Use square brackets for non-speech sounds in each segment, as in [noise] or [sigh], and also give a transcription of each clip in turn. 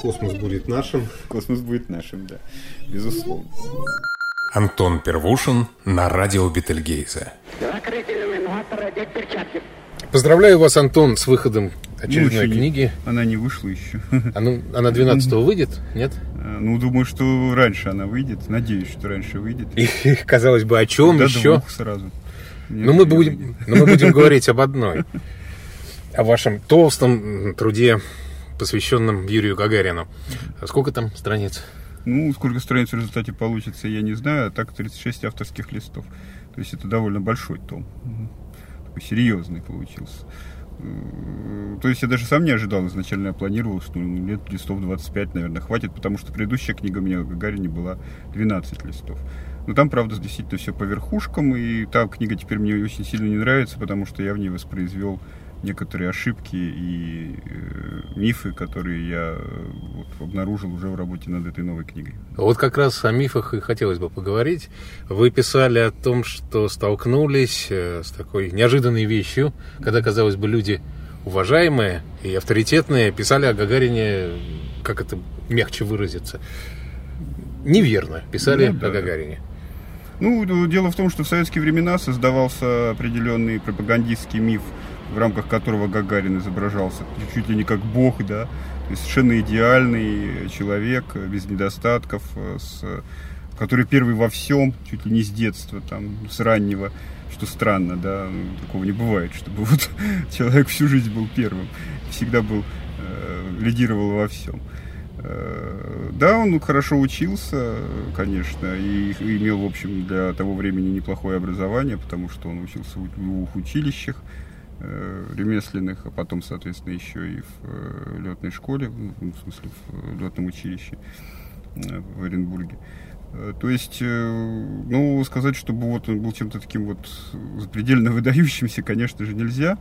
Космос будет нашим. Космос будет нашим, да. Безусловно. Антон Первушин на радио Бетельгейзе. Поздравляю вас, Антон, с выходом очередной Ну, книги. Не, она не вышла еще. Она, она 12 выйдет, нет? Ну, думаю, что раньше она выйдет. Надеюсь, что раньше выйдет. И, [laughs] казалось бы, о чем До еще? двух сразу. Но мы, будем, но мы будем говорить об одной. О вашем толстом труде, посвященном Юрию Гагарину. А сколько там страниц? Ну, сколько страниц в результате получится, я не знаю. А так 36 авторских листов. То есть это довольно большой том. Такой серьезный получился. Э, То есть я даже сам не ожидал. Изначально я планировал, что ну, лет листов 25, наверное, хватит, потому что предыдущая книга у меня в Гагарине была 12 листов. Но там, правда, действительно все по верхушкам, и та книга теперь мне очень сильно не нравится, потому что я в ней воспроизвел некоторые ошибки и э, мифы, которые я э, вот, обнаружил уже в работе над этой новой книгой. Вот как раз о мифах и хотелось бы поговорить. Вы писали о том, что столкнулись э, с такой неожиданной вещью, когда, казалось бы, люди уважаемые и авторитетные писали о Гагарине, как это мягче выразиться, неверно писали Ну, да. о Гагарине. Ну, дело в том, что в советские времена создавался определенный пропагандистский миф, в рамках которого Гагарин изображался чуть ли не как бог, да, совершенно идеальный человек, без недостатков, э, с, который первый во всем, чуть ли не с детства, там, с раннего, что странно, да, такого не бывает, чтобы вот [laughs] человек всю жизнь был первым, всегда был, э, лидировал во всем. Э, Да, он хорошо учился, конечно, и имел, в общем, для того времени неплохое образование, потому что он учился в двух училищах ремесленных, а потом, соответственно, еще и в летной школе, ну, в смысле, в летном училище э, в Оренбурге. Э, То есть, э, ну, сказать, чтобы вот он был чем-то таким вот запредельно [laughs] выдающимся, конечно же, нельзя.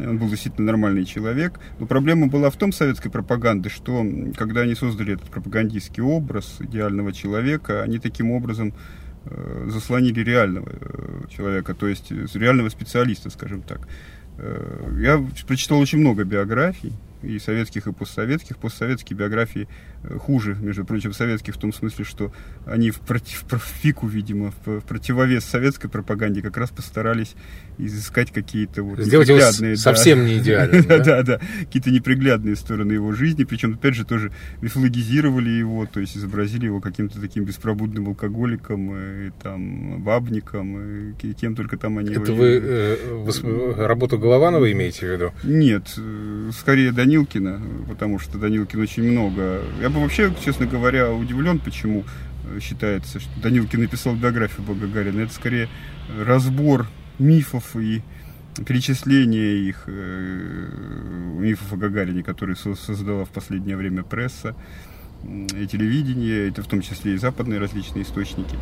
Он был действительно нормальный человек. Но проблема была в том советской пропаганды, что когда они создали этот пропагандистский образ идеального человека, они таким образом э, заслонили реального э, человека, то есть э, реального специалиста, скажем так. Э, Я прочитал очень много биографий, и советских, и постсоветских. Постсоветские биографии э, хуже, между прочим, советских в том смысле, что они в, против, в фику, видимо, в, в противовес советской пропаганде как раз постарались изыскать какие-то вот Сделать его неприглядные, да. совсем не идеальным, [laughs] да? Да, да, да. Какие-то неприглядные стороны его жизни. Причем, опять же, тоже мифологизировали его, то есть изобразили его каким-то таким беспробудным алкоголиком, э, и, там, бабником, и ки- кем только там они Это его... вы э, работу Голованова имеете в виду? Нет, э, скорее Данилкина, потому что Данилкин очень много. Я бы вообще, честно говоря, удивлен, почему э, считается, что Данилкин написал биографию Гагарина. Это скорее разбор мифов и перечисление их э, мифов о Гагарине, которые со- создала в последнее время пресса и телевидение, это в том числе и западные различные источники.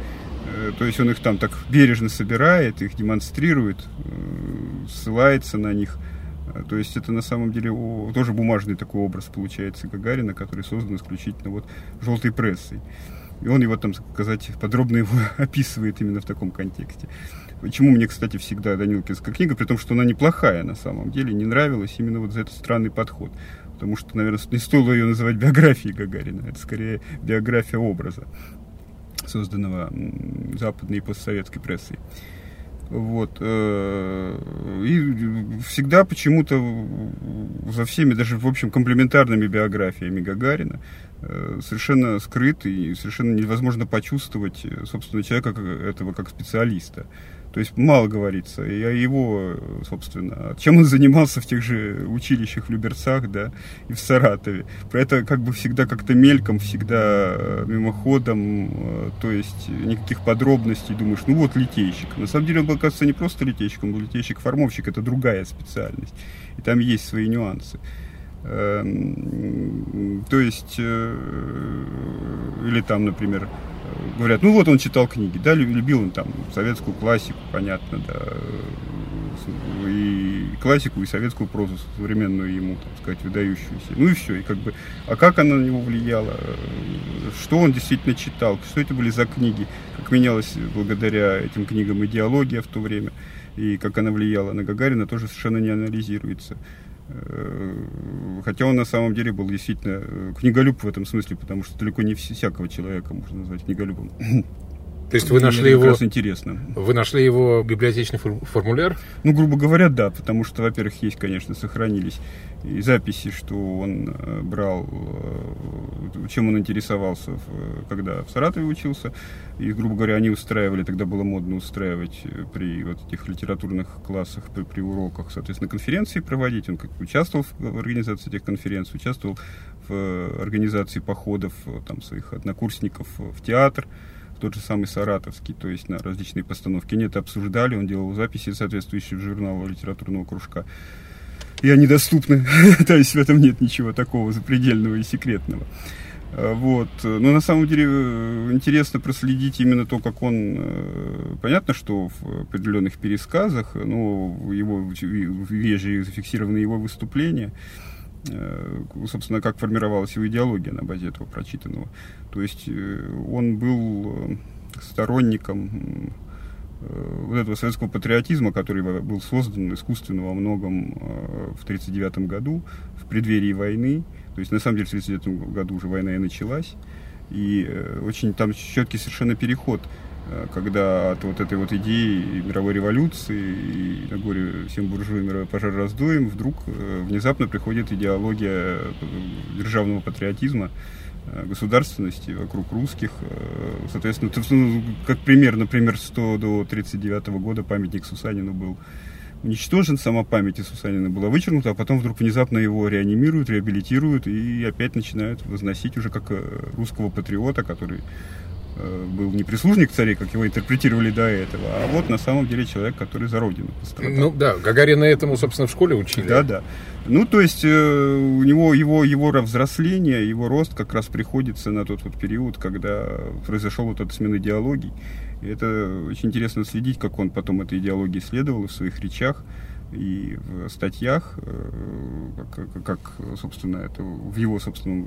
Э, То есть он их там так бережно собирает, их демонстрирует, ссылается на них. Э, То есть это на самом деле тоже бумажный такой образ получается Гагарина, который создан исключительно вот желтой прессой. И он его там, сказать, подробно его [laughs] описывает именно в таком контексте. Почему мне, кстати, всегда Данилкинская книга, при том, что она неплохая на самом деле, не нравилась именно вот за этот странный подход. Потому что, наверное, не стоило ее называть биографией Гагарина. Это скорее биография образа, созданного западной и постсоветской прессой. Вот. э, И всегда почему-то за всеми, даже, в общем, комплементарными биографиями Гагарина э, совершенно скрыт и совершенно невозможно почувствовать, э, собственно, человека этого как специалиста. То есть мало говорится и о его, собственно, чем он занимался в тех же училищах в Люберцах, да, и в Саратове. Про это как бы всегда как-то мельком, всегда э, мимоходом, э, то есть никаких подробностей. Думаешь, ну вот литейщик. На самом деле он был, кажется, не просто литейщик, он был литейщик-формовщик, это другая специальность. И там есть свои нюансы. Эм, То есть, э, или там, например, говорят, ну вот он читал книги, да, лю- любил он там советскую классику, понятно, да, э, и классику, и советскую прозу, современную ему, так сказать, выдающуюся. Ну и все, и как бы, а как она на него влияла, что он действительно читал, что это были за книги, как менялась благодаря этим книгам идеология в то время, и как она влияла на Гагарина, тоже совершенно не анализируется. Хотя он на самом деле был действительно книголюб в этом смысле, потому что далеко не всякого человека можно назвать книголюбом. То есть вы нашли его... интересно. Вы нашли его библиотечный формуляр? Ну, грубо говоря, да, потому что, во-первых, есть, конечно, сохранились и записи, что он э, брал, э, чем он интересовался, когда в Саратове учился. И, грубо говоря, они устраивали, тогда было модно устраивать э, при вот этих литературных классах, при, при уроках, соответственно, конференции проводить. Он как участвовал в организации этих конференций, участвовал в организации походов там, своих однокурсников в театр тот же самый Саратовский, то есть на различные постановки. Нет, обсуждали, он делал записи соответствующие в журнал литературного кружка. И они доступны, [laughs] то есть в этом нет ничего такого запредельного и секретного. А, вот. Но на самом деле э, интересно проследить именно то, как он... Э, понятно, что в определенных пересказах, но его вежи зафиксированы его выступления, собственно, как формировалась его идеология на базе этого прочитанного. То есть э, он был э, сторонником вот этого советского патриотизма, который был создан искусственно во многом в 1939 году, в преддверии войны. То есть, на самом деле, в 1939 году уже война и началась. И очень там четкий совершенно переход Э, когда от вот этой вот идеи мировой революции и на горе всем буржуям мировой пожар раздуем, вдруг э, внезапно приходит идеология э, державного патриотизма, государственности вокруг русских. Соответственно, ну, как пример, например, 100 до 39 года памятник Сусанину был уничтожен, сама память Сусанина была вычеркнута, а потом вдруг внезапно его реанимируют, реабилитируют и опять начинают возносить уже как русского патриота, который Э, был не прислужник царей, как его интерпретировали до этого, а вот на самом деле человек, который за родину пострадал. Ну да, Гагарина этому, собственно, в школе учили. Да, да. Ну, то есть э, у него его, его взросление, его рост как раз приходится на тот вот период, когда произошел вот этот смена идеологий. И это очень интересно следить, как он потом этой идеологии следовал в своих речах и в статьях, э, как, как, собственно, это в его собственном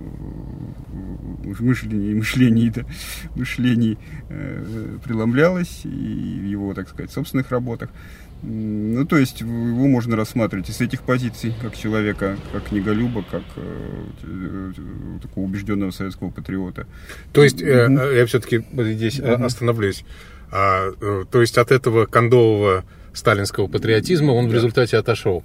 э, мышлении, мышлении, да, мышлении э, преломлялось, и в его, так сказать, собственных работах. Ну, то есть его можно рассматривать из этих позиций, как человека, как книголюба, как э, такого убежденного советского патриота. То есть, э, я все-таки здесь mm-hmm. остановлюсь. А, то есть от этого кондового сталинского патриотизма, он да. в результате отошел.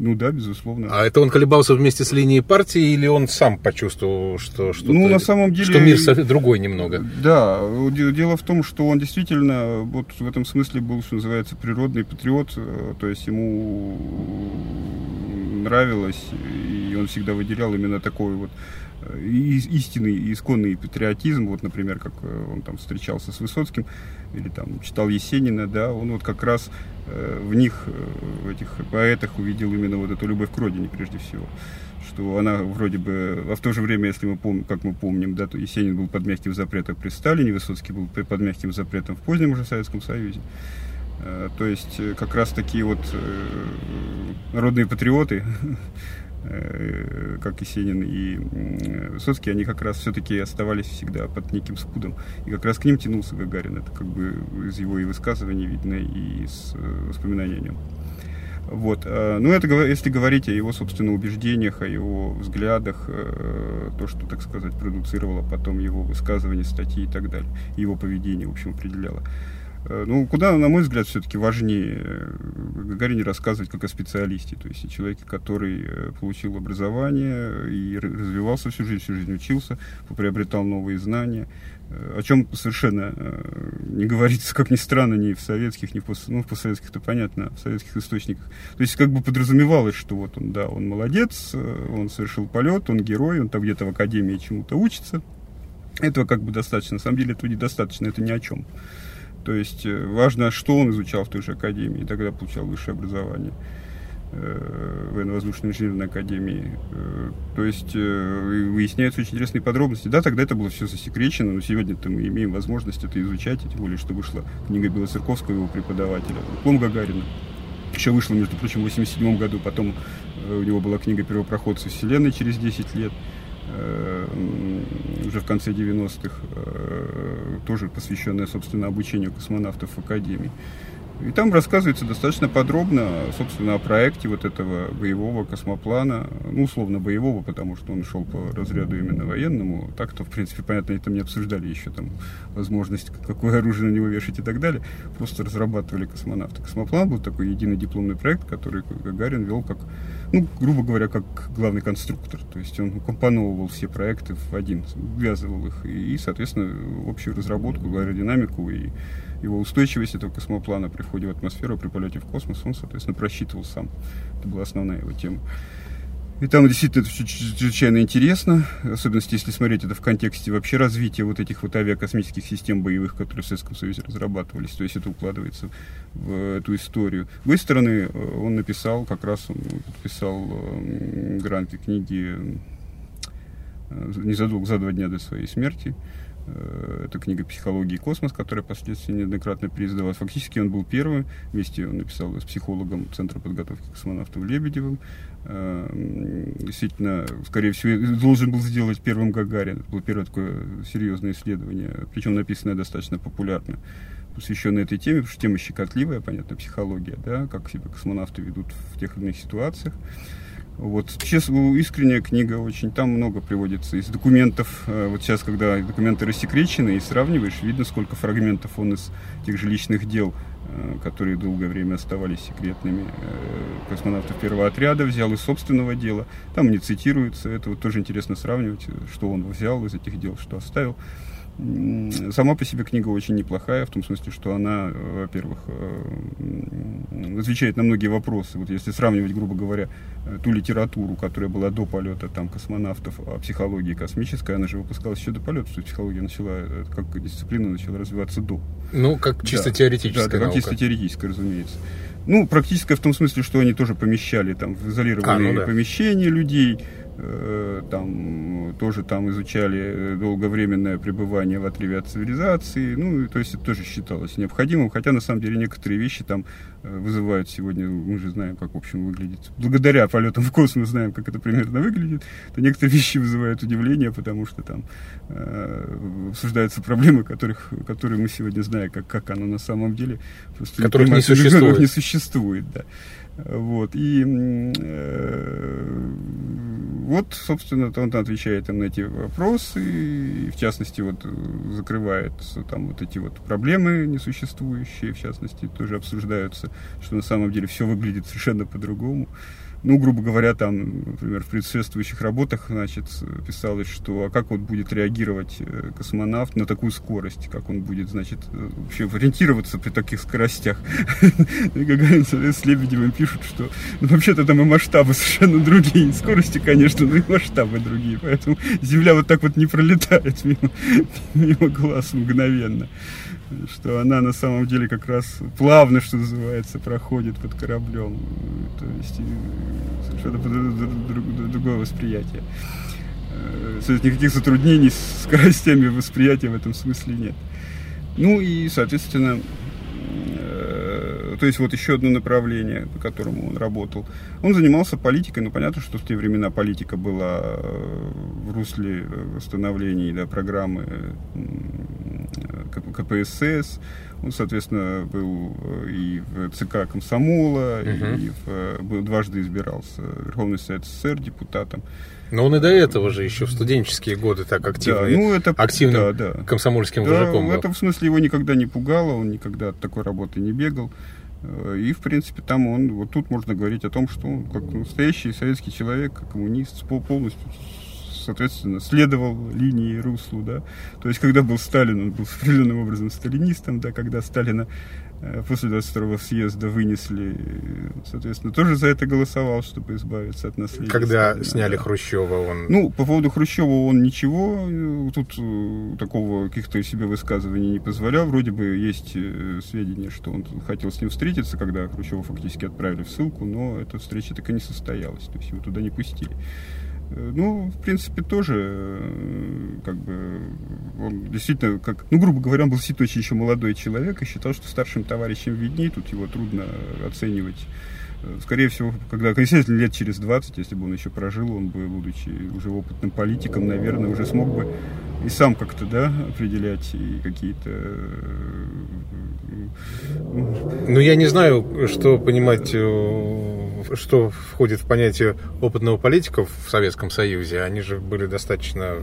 Ну да, безусловно. А это он колебался вместе с линией партии или он сам почувствовал, что что ну, на самом деле, что мир другой немного? Да, дело в том, что он действительно вот в этом смысле был, что называется, природный патриот, э, то есть ему нравилось, и он всегда выделял именно такой вот э, истинный, исконный патриотизм, вот, например, как э, он там встречался с Высоцким, или там читал Есенина, да, он вот как раз э, в них, в этих поэтах увидел именно вот эту любовь к родине прежде всего что она вроде бы, а в то же время, если мы помним, как мы помним, да, то Есенин был под мягким запретом при Сталине, Высоцкий был под мягким запретом в позднем уже Советском Союзе. То есть как раз такие вот народные патриоты Э, [laughs] как Есенин и Высоцкий, они как раз все-таки оставались всегда под неким скудом. И как раз к ним тянулся Гагарин. Это как бы из его и высказываний видно, и из э, воспоминаний о нем. Вот. А, ну, это если говорить о его, собственно, убеждениях, о его взглядах, э, то, что, так сказать, продуцировало потом его высказывания, статьи и так далее, его поведение, в общем, определяло. Э, ну, куда, на мой взгляд, все-таки важнее э, Гагарине рассказывать как о специалисте, то есть о человеке, который э, получил образование и развивался всю жизнь, всю жизнь учился, приобретал новые знания, о чем совершенно не говорится, как ни странно, ни в советских, ни в, пост, ну, в постсоветских-то понятно, а в советских источниках. То есть как бы подразумевалось, что вот он, да, он молодец, он совершил полет, он герой, он там где-то в академии чему-то учится. Этого как бы достаточно. На самом деле этого недостаточно, это ни о чем. То есть э, важно, что он изучал в той же академии, тогда получал высшее образование э, военно-воздушной инженерной академии. Э, то есть выясняются очень интересные подробности. Да, тогда это было все засекречено, но сегодня-то мы имеем возможность это изучать, тем более, что вышла книга Белоцерковского, его преподавателя, Клом Гагарина. Еще вышла, между прочим, в 1987 году, потом у него была книга «Первопроходцы Вселенной» через 10 лет. Э, уже в конце 90-х, э, тоже посвященная, собственно, обучению космонавтов в Академии. И там рассказывается достаточно подробно, собственно, о проекте вот этого боевого космоплана, ну, условно боевого, потому что он шел по разряду именно военному. Так-то, в принципе, понятно, это не обсуждали еще там возможность, какое оружие на него вешать и так далее. Просто разрабатывали космонавты. Космоплан был такой единый дипломный проект, который Гагарин вел как, ну, грубо говоря, как главный конструктор. То есть он компоновывал все проекты в один, связывал их и, соответственно, общую разработку, аэродинамику и его устойчивость этого космоплана при входе в атмосферу, при полете в космос, он, соответственно, просчитывал сам. Это была основная его тема. И там действительно это все чрезвычайно интересно, в особенности если смотреть это в контексте вообще развития вот этих вот авиакосмических систем боевых, которые в Советском Союзе разрабатывались. То есть это укладывается в эту историю. С другой стороны, э, он написал, как раз он подписал э, гранты книги э, незадолго, за два дня до своей смерти, Э, это книга «Психология и космос», которая впоследствии неоднократно переиздавалась. Фактически он был первым. Вместе он написал с психологом Центра подготовки космонавтов Лебедевым. Э, действительно, скорее всего, должен был сделать первым Гагарин. Это было первое такое серьезное исследование, причем написанное достаточно популярно посвященное этой теме, потому что тема щекотливая, понятно, психология, да, как себя космонавты ведут в тех или иных ситуациях. Вот, честно, искренняя книга очень, там много приводится из документов. Э, вот сейчас, когда документы рассекречены и сравниваешь, видно, сколько фрагментов он из тех же личных дел, э, которые долгое время оставались секретными, э, космонавтов первого отряда взял из собственного дела. Там не цитируется, это вот тоже интересно сравнивать, что он взял из этих дел, что оставил. Сама по себе книга очень неплохая, в том смысле, что она, во-первых, э, отвечает на многие вопросы. Вот если сравнивать, грубо говоря, э, ту литературу, которая была до полета там, космонавтов о психологии космической, она же выпускалась еще до полета, что психология начала, э, как дисциплина начала развиваться до. Ну, как чисто да, теоретическая Да, да как чисто теоретическая, разумеется. Ну, практическая в том смысле, что они тоже помещали там в изолированные а, ну да. помещения людей, Э, там тоже там изучали э, долговременное пребывание в отрыве от цивилизации, ну, то есть это тоже считалось необходимым, хотя на самом деле некоторые вещи там э, вызывают сегодня, мы же знаем, как в общем выглядит, благодаря полетам в космос знаем, как это примерно выглядит, то некоторые вещи вызывают удивление, потому что там э, обсуждаются проблемы, которых, которые мы сегодня знаем, как, как оно на самом деле, просто которых не существует. не существует, да. Вот, и э, вот, собственно, он отвечает им на эти вопросы, и, в частности, вот закрываются там вот эти вот проблемы несуществующие, в частности, тоже обсуждаются, что на самом деле все выглядит совершенно по-другому ну, грубо говоря, там, например, в предшествующих работах, значит, писалось, что а как вот будет реагировать э, космонавт на такую скорость, как он будет, значит, э, вообще ориентироваться при таких скоростях. [laughs] Гагарин с Лебедевым пишут, что ну, вообще-то там и масштабы совершенно другие, скорости, конечно, но и масштабы другие, поэтому Земля вот так вот не пролетает мимо, [laughs] мимо глаз мгновенно что она на самом деле как раз плавно, что называется, проходит под кораблем. То есть совершенно другое восприятие. Э, то есть никаких затруднений с скоростями восприятия в этом смысле нет. Ну и, соответственно, то есть вот еще одно направление, по которому он работал. Он занимался политикой, но понятно, что в те времена политика была э, в русле э, восстановления да, программы КПСС. Он, соответственно, был э, и в ЦК комсомола, угу. и в, был, дважды избирался в Верховный Совет СССР депутатом. Но он и до этого же еще в студенческие годы так активно, да, ну это, активным да, да. комсомольским да, вожаком был. В этом смысле его никогда не пугало, он никогда от такой работы не бегал. Э, и, в принципе, там он, вот тут можно говорить о том, что он, как настоящий советский человек, как коммунист, полностью, соответственно, следовал линии руслу, да. То есть, когда был Сталин, он был определенным образом сталинистом, да, когда Сталина после 22-го съезда вынесли, соответственно, тоже за это голосовал, чтобы избавиться от наследия. Когда Сталина, сняли да. Хрущева, он... Ну, по поводу Хрущева он ничего, э, тут э, такого каких-то себе высказываний не позволял. Вроде бы есть сведения, что он хотел с ним встретиться, когда Хрущева фактически отправили в ссылку, но эта встреча так и не состоялась, то есть его туда не пустили. Э, ну, в принципе, тоже, э, как бы, он действительно, как, ну, грубо говоря, он был действительно очень еще молодой человек и считал, что старшим товарищем видней, тут его трудно оценивать. Э, скорее всего, когда окончательно лет через 20, если бы он еще прожил, он бы, будучи уже опытным политиком, наверное, уже смог бы и сам как-то, да, определять и какие-то Ну, я не знаю, что понимать э, что входит в понятие опытного политика в Советском Союзе, они же были достаточно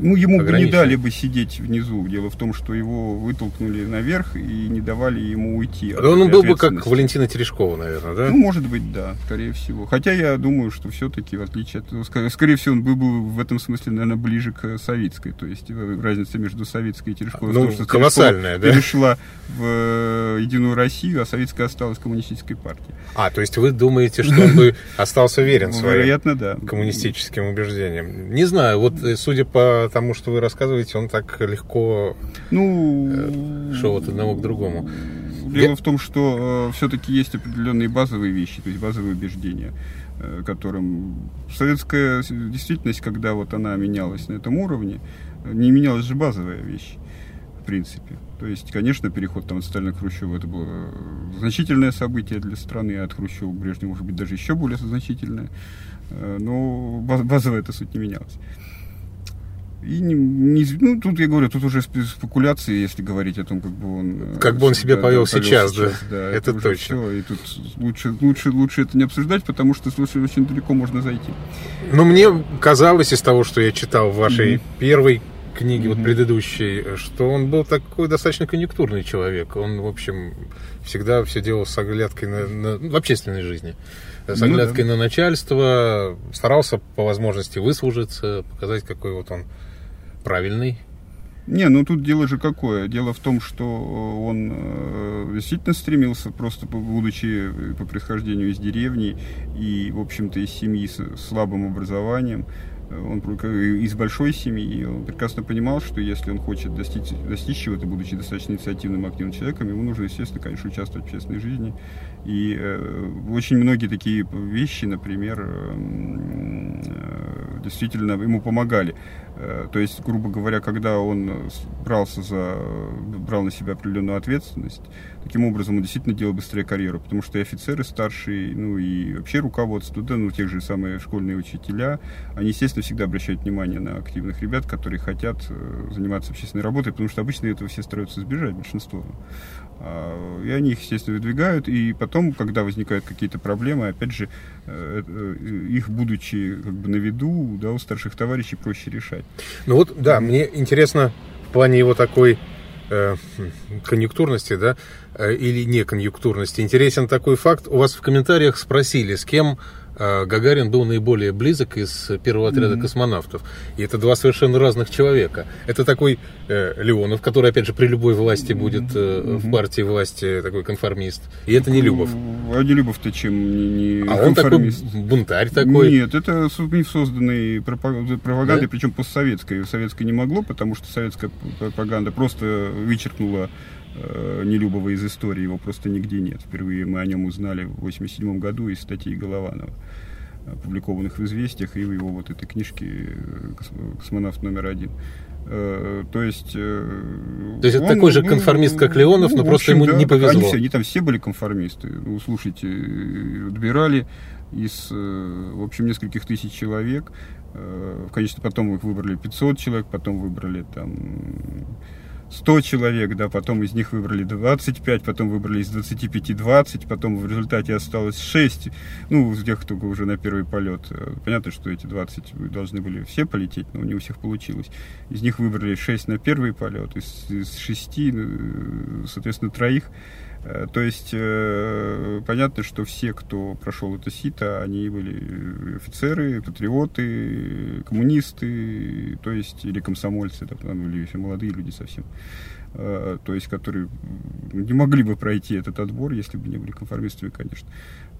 Ну, ему бы не дали бы сидеть внизу. Дело в том, что его вытолкнули наверх и не давали ему уйти. Да он был бы как Валентина Терешкова, наверное, да? Ну, может быть, да, скорее всего. Хотя я думаю, что все-таки, в отличие от... Скорее, скорее всего, он был бы в этом смысле, наверное, ближе к советской. То есть э, разница между советской и Терешковой ну, в том, что колоссальная, да? перешла в э, Единую Россию, а советская осталась коммунистической партией. А, то есть вы думаете, что он бы [laughs] остался верен Ну, своим Вероятно, да. коммунистическим убеждениям? Не знаю, вот э, судя по тому, что вы рассказываете, он так легко Ну, шел от одного к другому. Дело в том, что все-таки есть определенные базовые вещи, то есть базовые убеждения, э, которым советская действительность, когда вот она менялась на этом уровне, э, не менялась же базовая вещь, в принципе. То есть, конечно, переход там от Сталина к Хрущеву это было э, значительное событие для страны, а от Хрущева к Брежневу, может быть, даже еще более значительное. Э, Но баз- базовая эта суть не менялась. И не, не- ну, тут я говорю, тут уже спе- спекуляции, если говорить о том, как бы он... э, Как бы он себя повел сейчас, да. да. Это уже точно. всё, и тут лучше, лучше, лучше это не обсуждать, потому что слушай, очень далеко можно зайти. Ну, мне казалось из того, что я читал в вашей Мгм. первой книге, вот Мгм. предыдущей, что он был такой достаточно конъюнктурный человек. Он, в общем, всегда все делал с оглядкой на, на- в общественной жизни. С Ну оглядкой да. на начальство, старался по возможности выслужиться, показать, какой вот он правильный. Не, ну тут дело же какое. Дело в том, что он э, действительно стремился, просто будучи э, по происхождению из деревни и, в общем-то, из семьи с слабым образованием, он из большой семьи, он прекрасно понимал, что если он хочет достичь, достичь чего-то, будучи достаточно инициативным, активным человеком, ему нужно, естественно, конечно, участвовать в общественной жизни. И э, очень многие такие вещи, например, э, э, действительно ему помогали. Э, То есть, грубо говоря, когда он брался за, брал на себя определенную ответственность, таким образом он действительно делал быстрее карьеру, потому что и офицеры старшие, ну и вообще руководство, да, ну тех же самые школьные учителя, они, естественно, всегда обращают внимание на активных ребят, которые хотят э, заниматься общественной работой, потому что обычно этого все стараются избежать, большинство. А, И они их, естественно, выдвигают, и потом, когда возникают какие-то проблемы, опять же, э, э, их, будучи как бы на виду, да, у старших товарищей проще решать. Ну вот, да, мне интересно в плане его такой э, хм, конъюнктурности, да, или не конъюнктурности. Интересен такой факт. У вас в комментариях спросили, с кем э, Гагарин был наиболее близок из первого отряда Мгм. космонавтов. И это два совершенно разных человека. Это такой э, Леонов, который, опять же, при любой власти будет э, в Мгм. партии власти такой конформист. И это не Любов. Ну, А не Любов-то чем не, не А он такой конформист? бунтарь такой. Нет, это созданный пропаг- пропагандой, Да? причем постсоветской. Советской не могло, потому что советская пропаганда просто вычеркнула э, Нелюбова из истории, его просто нигде нет. Впервые мы о нем узнали в 87 году из статьи Голованова, опубликованных в «Известиях» и в его вот этой книжке э, «Кос- «Космонавт номер один». Э, То есть... э, То есть это он- такой же ну, конформист, как Леонов, но в просто ему не так Они, повезло. все, они там все были конформисты. Ну, слушайте, э, отбирали из, э, в общем, нескольких тысяч человек. Э, качестве потом их выбрали 500 человек, потом выбрали там 100 человек, да, потом из них выбрали 25, потом выбрали из 25 20, потом в результате осталось 6, ну, из тех, кто уже на первый полет. Э, Понятно, что эти 20 должны были все полететь, но не у всех получилось. Из них выбрали 6 на первый полет, из, из 6, э, соответственно, троих. Э, То есть э, понятно, что все, кто прошел это сито, они были офицеры, патриоты, коммунисты, то есть или комсомольцы, там, или еще молодые люди совсем. Э, То есть, которые не могли бы пройти этот отбор, если бы не были конформистами, конечно.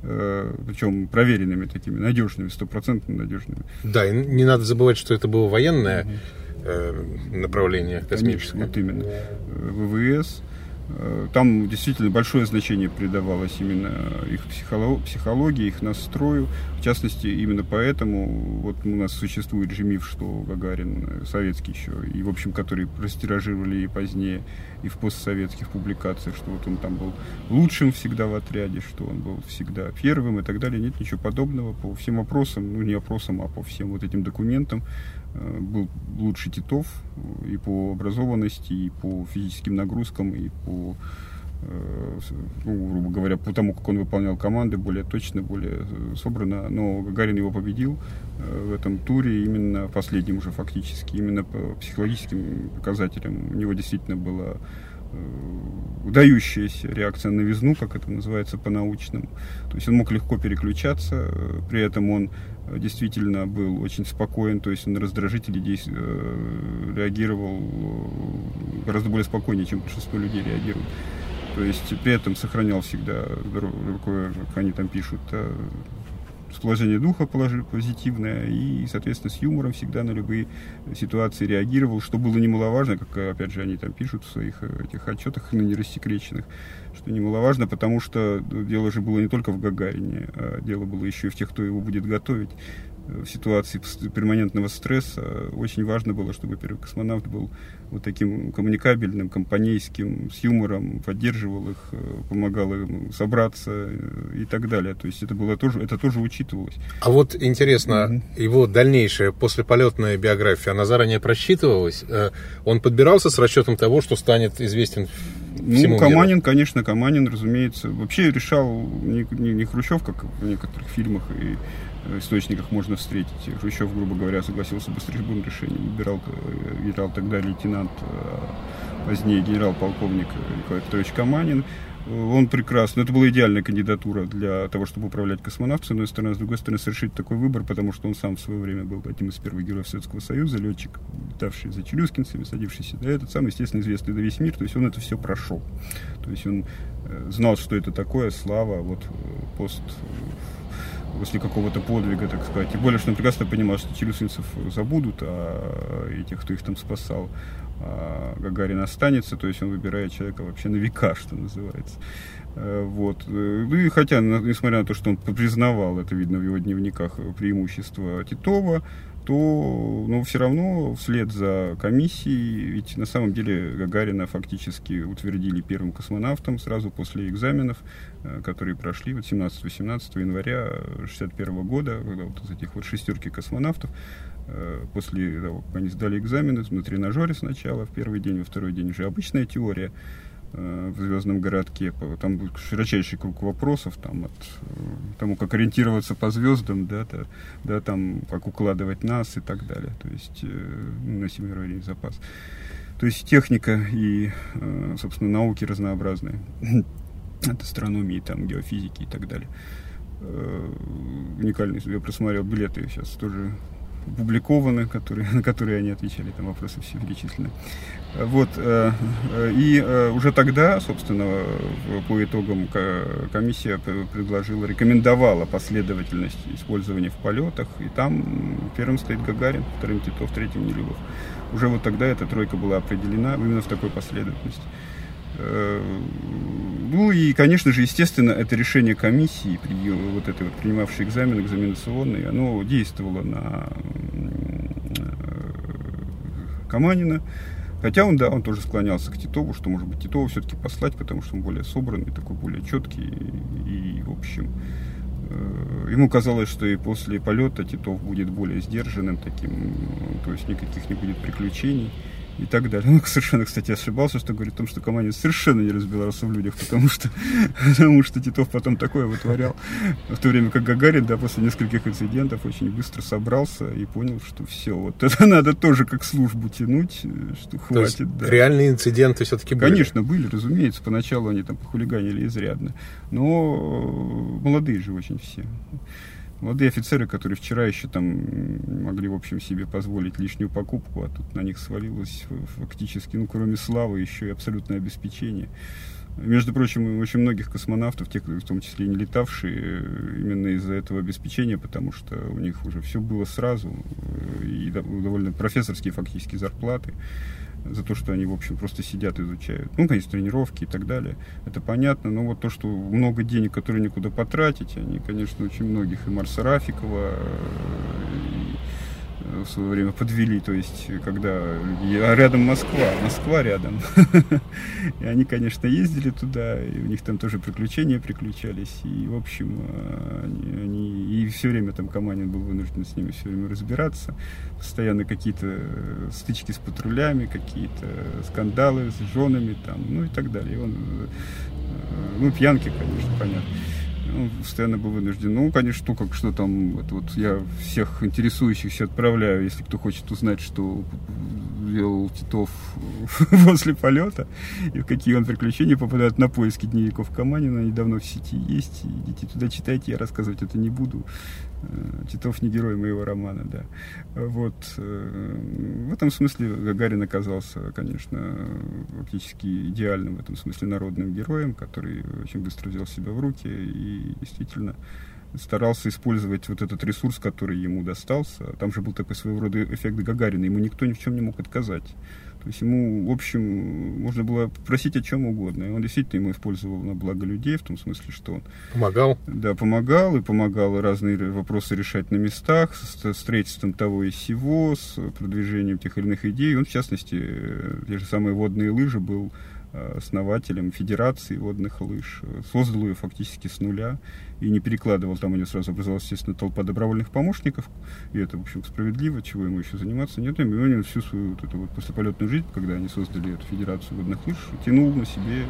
Причем проверенными такими, надежными, стопроцентно надежными. Да, и не надо забывать, что это было военное направление космическое. Вот именно. ВВС. Э, Там действительно большое значение придавалось именно их психоло- психологии, их настрою. В частности, именно поэтому вот у нас существует же миф, что Гагарин э, советский еще, и, в общем, который растиражировали и позднее, и в постсоветских публикациях, что вот он там был лучшим всегда в отряде, что он был всегда первым и так далее. Нет ничего подобного. По всем опросам, ну не опросам, а по всем вот этим документам был лучше Титов э, и по образованности, и по физическим нагрузкам, и по э, ну, грубо говоря, по тому, как он выполнял команды, более точно, более собрано. Но Гагарин его победил в этом туре именно последним уже фактически, именно по психологическим показателям. У него действительно была выдающаяся реакция на новизну, как это называется по-научному. То есть он мог легко переключаться, при этом он действительно был очень спокоен, то есть на раздражители действ... Э, реагировал э, гораздо более спокойнее, чем большинство людей реагируют. То есть при этом сохранял всегда как они там пишут, э, расположение духа позитивное и, соответственно, с юмором всегда на любые ситуации реагировал, что было немаловажно, как, опять же, они там пишут в своих этих отчетах на нерассекреченных, что немаловажно, потому что дело же было не только в Гагарине, а дело было еще и в тех, кто его будет готовить в ситуации перманентного стресса очень важно было, чтобы первый космонавт был вот таким коммуникабельным, компанейским, с юмором, поддерживал их, э, помогал им собраться э, и так далее. То есть это было тоже, это тоже учитывалось. А вот интересно, mm-hmm. его дальнейшая послеполетная биография, она заранее просчитывалась? Э, он подбирался с расчетом того, что станет известен ну, Каманин, миру? конечно, Каманин, разумеется, вообще решал не, не, не Хрущев, как в некоторых фильмах и источниках можно встретить. Хрущев, грубо говоря, согласился бы с любым решением. Выбирал э, генерал тогда лейтенант, а позднее генерал-полковник Николай Петрович Каманин. Он прекрасно. Это была идеальная кандидатура для того, чтобы управлять космонавтом, с одной стороны. С другой стороны, совершить такой выбор, потому что он сам в свое время был одним из первых героев Советского Союза, летчик, летавший за челюскинцами, садившийся. Да, этот самый, естественно, известный на весь мир. То есть он это все прошел. То есть он э, знал, что это такое, слава, вот э, пост после какого-то подвига, так сказать. Тем более, что он прекрасно понимал, что челюскинцев забудут, а тех, кто их там спасал, а Гагарин останется, то есть он выбирает человека вообще на века, что называется. Э, вот. Ну и хотя, несмотря на то, что он признавал, это видно в его дневниках, преимущество Титова, то ну, все равно вслед за комиссией, ведь на самом деле Гагарина фактически утвердили первым космонавтом сразу после экзаменов, э, которые прошли вот 17-18 января 1961 года, когда вот из этих вот шестерки космонавтов, э, после того, как они сдали экзамены на тренажере сначала, в первый день, во второй день уже обычная теория, в звездном городке. Там был широчайший круг вопросов, там от э, тому, как ориентироваться по звездам, да, да, да там, как укладывать нас и так далее. То есть э, ну, на семимировой запас. То есть техника и, собственно, науки разнообразные. [coughs] От астрономии, там, геофизики и так далее. Уникальный. Я просмотрел билеты сейчас тоже опубликованы, которые, [laughs] на которые они отвечали, там вопросы все перечислены. Вот, э, э, и э, уже тогда, собственно, по итогам комиссия предложила, рекомендовала последовательность использования в полетах, и там первым стоит Гагарин, вторым Титов, третьим Нелюбов. Уже вот тогда эта тройка была определена именно в такой последовательности. Ну и, конечно же, естественно, это решение комиссии, вот этой вот принимавшей экзамен, экзаменационный, оно действовало на Каманина. Хотя он, да, он тоже склонялся к Титову, что, может быть, Титова все-таки послать, потому что он более собранный, такой более четкий. И, в общем, э, ему казалось, что и после полета Титов будет более сдержанным таким, то есть никаких не будет приключений и так далее. [laughs] Ну, совершенно, кстати, ошибался, что говорит о том, что Каманин совершенно не разбирался в людях, потому что, [laughs] потому что Титов потом такое вытворял. В то время как Гагарин, да, после нескольких инцидентов очень быстро собрался и понял, что все, вот [laughs] это надо тоже как службу тянуть, что хватит. Есть, да. Реальные инциденты все-таки были? Конечно, были, разумеется. Поначалу они там похулиганили изрядно. Но молодые же очень все молодые офицеры, которые вчера еще там могли, в общем, себе позволить лишнюю покупку, а тут на них свалилось фактически, ну, кроме славы, еще и абсолютное обеспечение. Между прочим, очень многих космонавтов, тех, в том числе и не летавшие, именно из-за этого обеспечения, потому что у них уже все было сразу, и довольно профессорские фактически зарплаты за то, что они, в общем, просто сидят, изучают. Ну, конечно, тренировки и так далее. Это понятно. Но вот то, что много денег, которые некуда потратить, они, конечно, очень многих. И Марса Рафикова, и в свое время подвели, то есть когда а рядом Москва, Москва рядом. [laughs] И они, конечно, ездили туда, и у них там тоже приключения приключались, и, в общем, они, они и все время там Каманин был вынужден с ними все время разбираться, постоянно какие-то стычки с патрулями, какие-то скандалы с женами там, ну и так далее. И он, ну, пьянки, конечно, понятно он постоянно был вынужден. Ну, конечно, как что там, это вот я всех интересующихся отправляю, если кто хочет узнать, что делал Титов после [laughs] полета, и в какие он приключения попадает на поиски дневников Каманина, они давно в сети есть, идите туда читайте, я рассказывать это не буду. Э, Титов не герой моего романа, да. Вот. Э, в этом смысле Гагарин оказался, конечно, фактически идеальным в этом смысле народным героем, который очень быстро взял себя в руки и действительно старался использовать вот этот ресурс, который ему достался. Там же был такой своего рода эффект Гагарина, ему никто ни в чем не мог отказать. То есть ему, в общем, можно было просить о чем угодно. И он действительно ему использовал на благо людей, в том смысле, что он... Помогал? Да, помогал, и помогал разные вопросы решать на местах, с строительством того и сего, с продвижением тех или иных идей. Он, в частности, те же самые водные лыжи был Э, основателем Федерации водных лыж. Создал ее фактически с нуля и не перекладывал. Там у него сразу образовалась, естественно, толпа добровольных помощников. И это, в общем, справедливо, чего ему еще заниматься. Нет, и он всю свою вот эту вот послеполетную жизнь, когда они создали эту Федерацию водных лыж, тянул на себе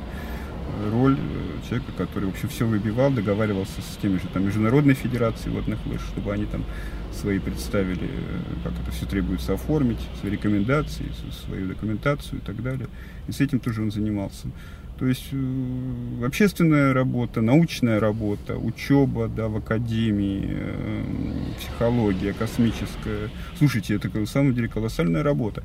роль э, человека, который вообще все выбивал, договаривался с теми же там Международной Федерацией водных лыж, чтобы они там свои представили, э, как это все требуется оформить, свои рекомендации, свою документацию и так далее. И с этим тоже он занимался. То есть э, общественная работа, научная работа, учеба да, в академии, э, психология космическая. Слушайте, это на самом деле колоссальная работа.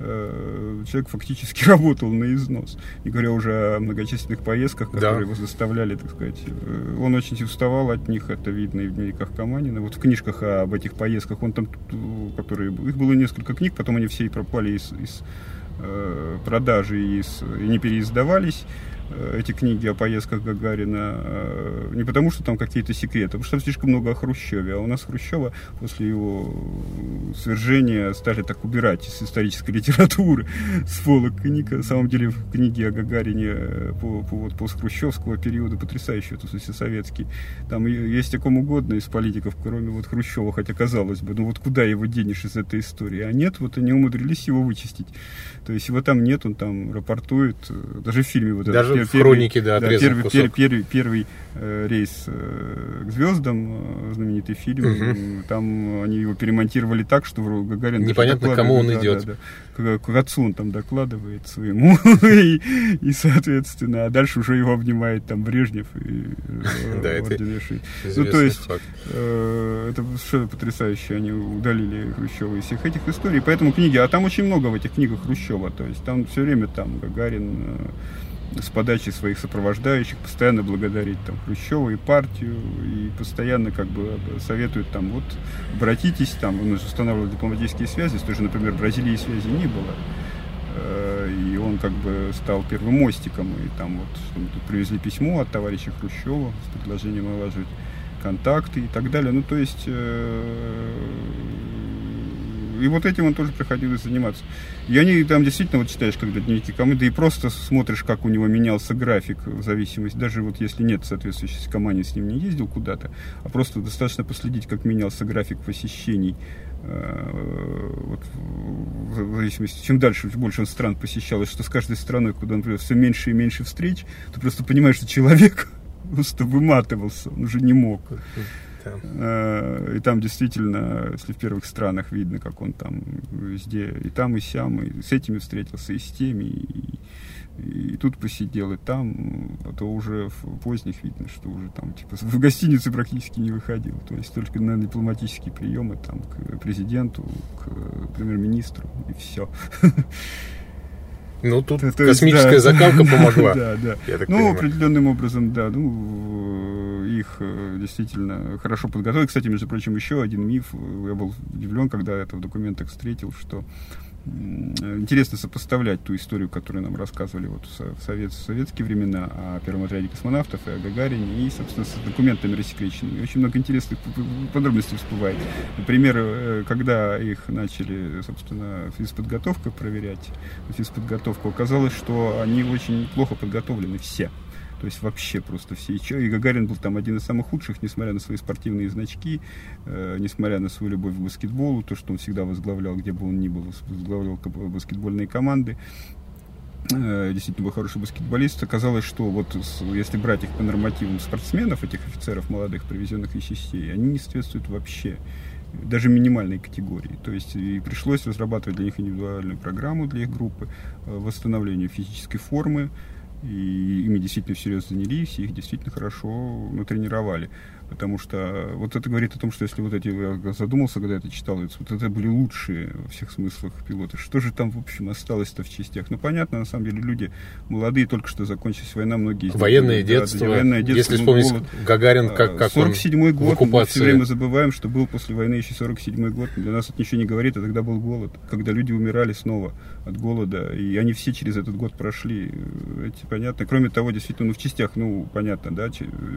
Э, человек фактически [laughs] работал на износ. Не говоря уже о многочисленных поездках, которые да. его заставляли, так сказать. Э, он очень уставал от них, это видно и в дневниках Каманина. Вот в книжках об этих поездках, он там, которые, их было несколько книг, потом они все и пропали из, из продажи и, из, и не переиздавались. Э, эти книги о поездках Гагарина э, не потому, что там какие-то секреты, потому что там слишком много о Хрущеве. А у нас Хрущева после его свержения стали так убирать из исторической [laughs] литературы с полок книг. На самом деле книги о Гагарине э, по, по вот, постхрущевского периода потрясающие, в смысле советский. Там есть о ком угодно из политиков, кроме вот Хрущева, хотя казалось бы, ну вот куда его денешь из этой истории? А нет, вот они умудрились его вычистить. То есть его там нет, он там рапортует, даже в фильме вот Даже в хронике, да, да первый, первый, первый, первый э, рейс э, к звездам, э, знаменитый фильм, угу. там они его перемонтировали так, что Гагарин... Непонятно, кому он да, идет. Да, да. К, к отцу он там докладывает своему, [laughs] и, и, соответственно, а дальше уже его обнимает там Брежнев и [laughs] да, это Ну, то есть, э, это совершенно потрясающе, они удалили Хрущева из всех этих историй, поэтому книги, а там очень много в этих книгах Хрущева, то есть там все время там Гагарин... Э, с подачи своих сопровождающих постоянно благодарить там Хрущева и партию и постоянно как бы советуют там вот обратитесь там он уже устанавливал дипломатические связи той же например Бразилии связи не было э, и он как бы стал первым мостиком и там вот мы тут привезли письмо от товарища Хрущева с предложением налаживать контакты и так далее. Ну то есть э, и вот этим он тоже приходилось заниматься. И они там действительно, вот читаешь, когда дневники команды, и просто смотришь, как у него менялся график в зависимости, даже вот если нет соответствующей команде, с ним не ездил куда-то, а просто достаточно последить, как менялся график посещений э, вот, в зависимости, чем дальше, больше он стран посещал, и что с каждой страной, куда он придет, все меньше и меньше встреч, ты просто понимаешь, что человек [laughs] просто выматывался, он уже не мог. Э, и там действительно, если в первых странах видно, как он там везде, и там, и сям, и с этими встретился, и с теми, и, и тут посидел, и там, а то уже в поздних видно, что уже там, типа, [laughs] в гостинице практически не выходил. То есть только на дипломатические приемы там к президенту, к премьер-министру, и все. [laughs] Ну, тут то, космическая есть, да, закалка [laughs] помогла. Да, да. ну, понимаю. определенным образом, да. Ну, их э, действительно хорошо подготовили. Кстати, между прочим, еще один миф. Я был удивлен, когда это в документах встретил, что интересно сопоставлять ту историю, которую нам рассказывали вот в, совет, в советские времена о первом отряде космонавтов и о Гагарине, и, собственно, с документами рассекреченными. Очень много интересных подробностей всплывает. Например, э, когда их начали, собственно, физподготовку проверять, физподготовку, оказалось, что они очень плохо подготовлены все. То есть вообще просто все. И Гагарин был там один из самых худших, несмотря на свои спортивные значки, э, несмотря на свою любовь к баскетболу, то, что он всегда возглавлял, где бы он ни был, возглавлял баскетбольные команды. Э, действительно был хороший баскетболист. Оказалось, что вот если брать их по нормативам спортсменов, этих офицеров молодых, привезенных из частей, они не соответствуют вообще даже минимальной категории. То есть и пришлось разрабатывать для них индивидуальную программу для их группы, э, восстановлению физической формы, и ими действительно всерьез занялись, их действительно хорошо натренировали. Потому что вот это говорит о том, что если вот эти, я задумался, когда это читал, вот это были лучшие во всех смыслах пилоты. Что же там, в общем, осталось-то в частях? Ну, понятно, на самом деле, люди молодые, только что закончилась война, многие из Военное детство. Да, военное детство. Если вспомнить голод. Гагарин, как, как 47-й год, мы все время забываем, что был после войны еще 47-й год. Для нас это ничего не говорит, а тогда был голод, когда люди умирали снова от голода, и они все через этот год прошли. Эти, понятно. Кроме того, действительно, ну, в частях, ну, понятно, да,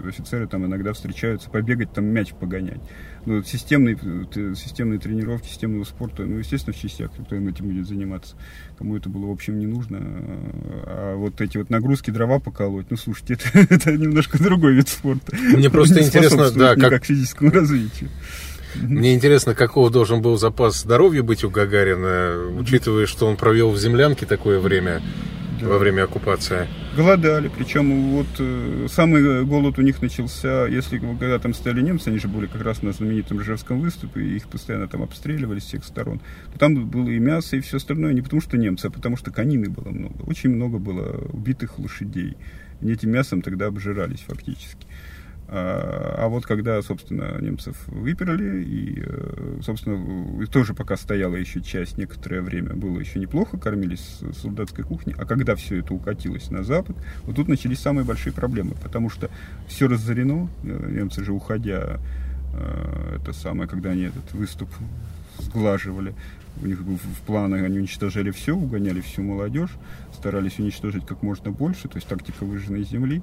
офицеры там иногда встречаются заниматься, побегать, там мяч погонять. Ну, системные, системные тренировки, системного спорта, ну, естественно, в частях кто им этим будет заниматься. Кому это было, в общем, не нужно. А вот эти вот нагрузки, дрова поколоть, ну, слушайте, [laughs] это, это немножко другой вид спорта. Мне просто интересно, да, как... физическому развитию. Мне интересно, какого должен был запас здоровья быть у Гагарина, учитывая, что он провел в землянке такое время да. во время оккупации. Голодали, причем вот э, самый голод у них начался, если когда там стояли немцы, они же были как раз на знаменитом Ржевском выступе, и их постоянно там обстреливали с всех сторон. То там было и мясо, и все остальное, не потому что немцы, а потому что конины было много. Очень много было убитых лошадей. И этим мясом тогда обжирались фактически. А, а вот когда, собственно, немцев выперли, и, э, собственно, тоже пока стояла еще часть некоторое время, было еще неплохо, кормились солдатской кухни, а когда все это укатилось на запад, вот тут начались самые большие проблемы, потому что все разорено, э, немцы же уходя, э, это самое, когда они этот выступ сглаживали, у них был в планах, они уничтожали все, угоняли всю молодежь, старались уничтожить как можно больше, то есть тактика выжженной земли.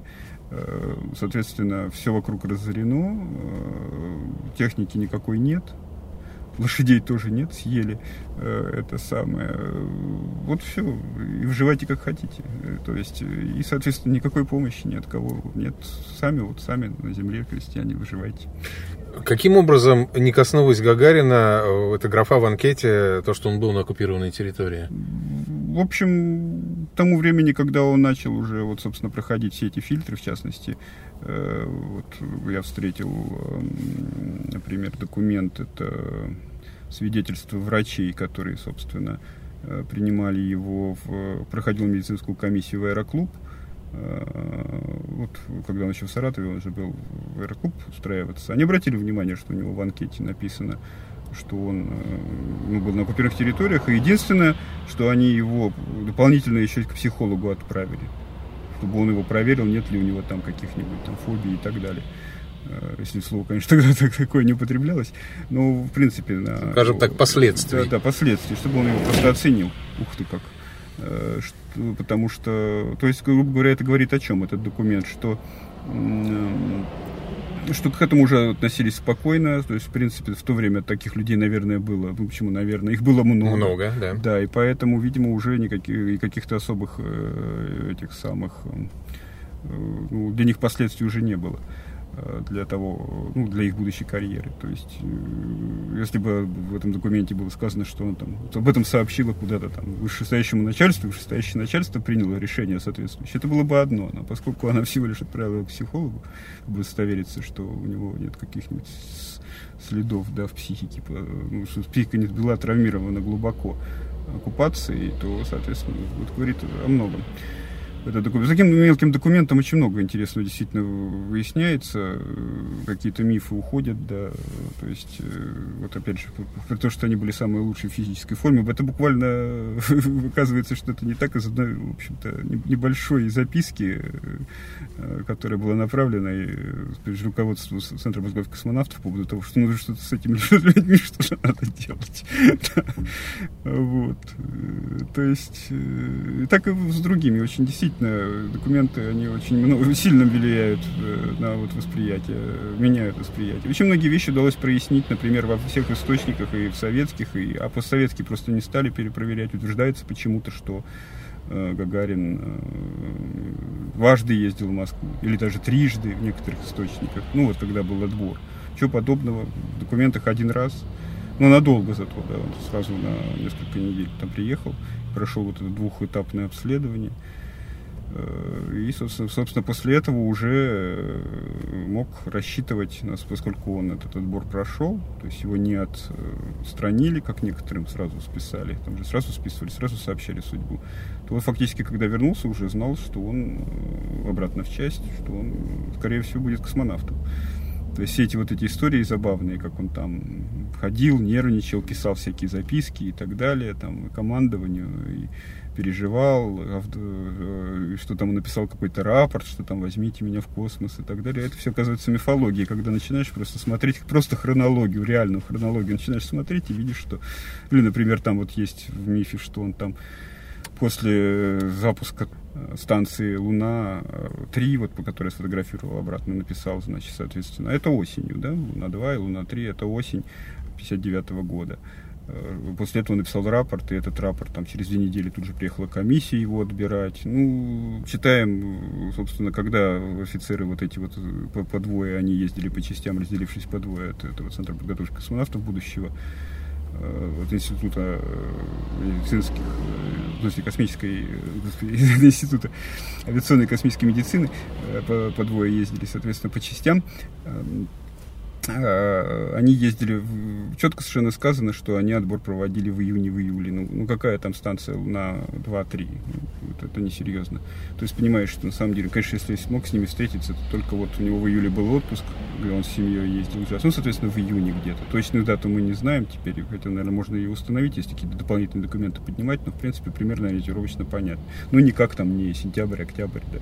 Э, соответственно, все вокруг разорено, э, техники никакой нет, лошадей тоже нет, съели э, это самое. Вот все, и выживайте как хотите. То есть, и, соответственно, никакой помощи ни от кого нет. Сами, вот сами на земле крестьяне выживайте. Каким образом не коснулась Гагарина эта графа в анкете, то, что он был на оккупированной территории? в общем, тому времени, когда он начал уже, вот, собственно, проходить все эти фильтры, в частности, э, вот я встретил, э, например, документ, это свидетельство врачей, которые, собственно, э, принимали его, в, проходил медицинскую комиссию в аэроклуб. Э, вот, когда он еще в Саратове, он же был в аэроклуб устраиваться. Они обратили внимание, что у него в анкете написано что он э, ну, был на оккупированных территориях. И единственное, что они его дополнительно еще к психологу отправили, чтобы он его проверил, нет ли у него там каких-нибудь там фобий и так далее. Э, если слово, конечно, [laughs] тогда так, такое не употреблялось. Но, в принципе... На, Скажем так, последствия. Да, да, последствия, чтобы он его просто оценил. Ух ты как. Э, что, потому что, то есть, грубо говоря, это говорит о чем этот документ, что что к этому уже относились спокойно. То есть, в принципе, в то время таких людей, наверное, было. Ну, почему, наверное? Их было много. Много, да. Да, и поэтому, видимо, уже никаких каких-то особых э, этих самых... Э, ну, для них последствий уже не было. Э, для того, ну, для их будущей карьеры. То есть, э, если бы в этом документе было сказано, что он там об этом сообщила куда-то там вышестоящему начальству, вышестоящее начальство приняло решение соответствующее, это было бы одно. Но поскольку она всего лишь отправила к психологу, чтобы удостовериться, что у него нет каких-нибудь следов да, в психике, ну, что психика не была травмирована глубоко оккупацией, то, соответственно, вот говорит о многом. Это документ. Таким мелким документом очень много интересного действительно выясняется. Какие-то мифы уходят, да. То есть, э, вот опять же, при том, что они были самые лучшие в физической форме, это буквально [laughs] оказывается, что это не так из одной, в общем-то, небольшой записки, э, которая была направлена и руководству Центра мозговых космонавтов по поводу того, что нужно что-то с этими [laughs] людьми, что же надо делать. [laughs] Вот. То есть, так и с другими очень действительно действительно документы, они очень много, сильно влияют э, на вот восприятие, меняют восприятие. Очень многие вещи удалось прояснить, например, во всех источниках и в советских, и, а постсоветские просто не стали перепроверять. Утверждается почему-то, что э, Гагарин э, дважды ездил в Москву, или даже трижды в некоторых источниках, ну вот когда был отбор. Чего подобного в документах один раз, но надолго зато, да, он сразу на несколько недель там приехал, прошел вот это двухэтапное обследование. И, собственно, после этого уже э, мог рассчитывать, поскольку он этот отбор прошел, то есть его не отстранили, как некоторым сразу списали, там же сразу списывали, сразу сообщали судьбу, то вот фактически, когда вернулся, уже знал, что он э, обратно в часть, что он, скорее всего, будет космонавтом. То есть все эти вот эти истории забавные, как он там ходил, нервничал, писал всякие записки и так далее, там, и командованию, переживал, э, что там написал какой-то рапорт, что там возьмите меня в космос и так далее. Это все оказывается мифологией, когда начинаешь просто смотреть просто хронологию, реальную хронологию, начинаешь смотреть и видишь, что, или, например, там вот есть в мифе, что он там после запуска э, станции Луна-3, вот по которой я сфотографировал обратно, написал, значит, соответственно, это осенью, да, Луна-2 и Луна-3, это осень 59 -го года. Э, после этого написал рапорт, и этот рапорт там через две недели тут же приехала комиссия его отбирать. Ну, читаем, собственно, когда офицеры вот эти вот э, по, по двое, они ездили по частям, разделившись по двое от этого Центра подготовки космонавтов будущего, э, от института медицинских, в космической, [laughs] института авиационной и космической медицины по, по двое ездили, соответственно, по частям. А, они ездили, четко совершенно сказано, что они отбор проводили в июне, в июле. Ну, ну какая там станция на 2-3? Ну, вот это несерьезно. То есть понимаешь, что на самом деле, конечно, если смог с ними встретиться, то только вот у него в июле был отпуск, где он с семьей ездил ужасно. Ну, соответственно, в июне где-то. Точную дату мы не знаем теперь, хотя, наверное, можно ее установить, если какие-то дополнительные документы поднимать, но, в принципе, примерно ориентировочно понятно. Ну, никак там не сентябрь, октябрь, да.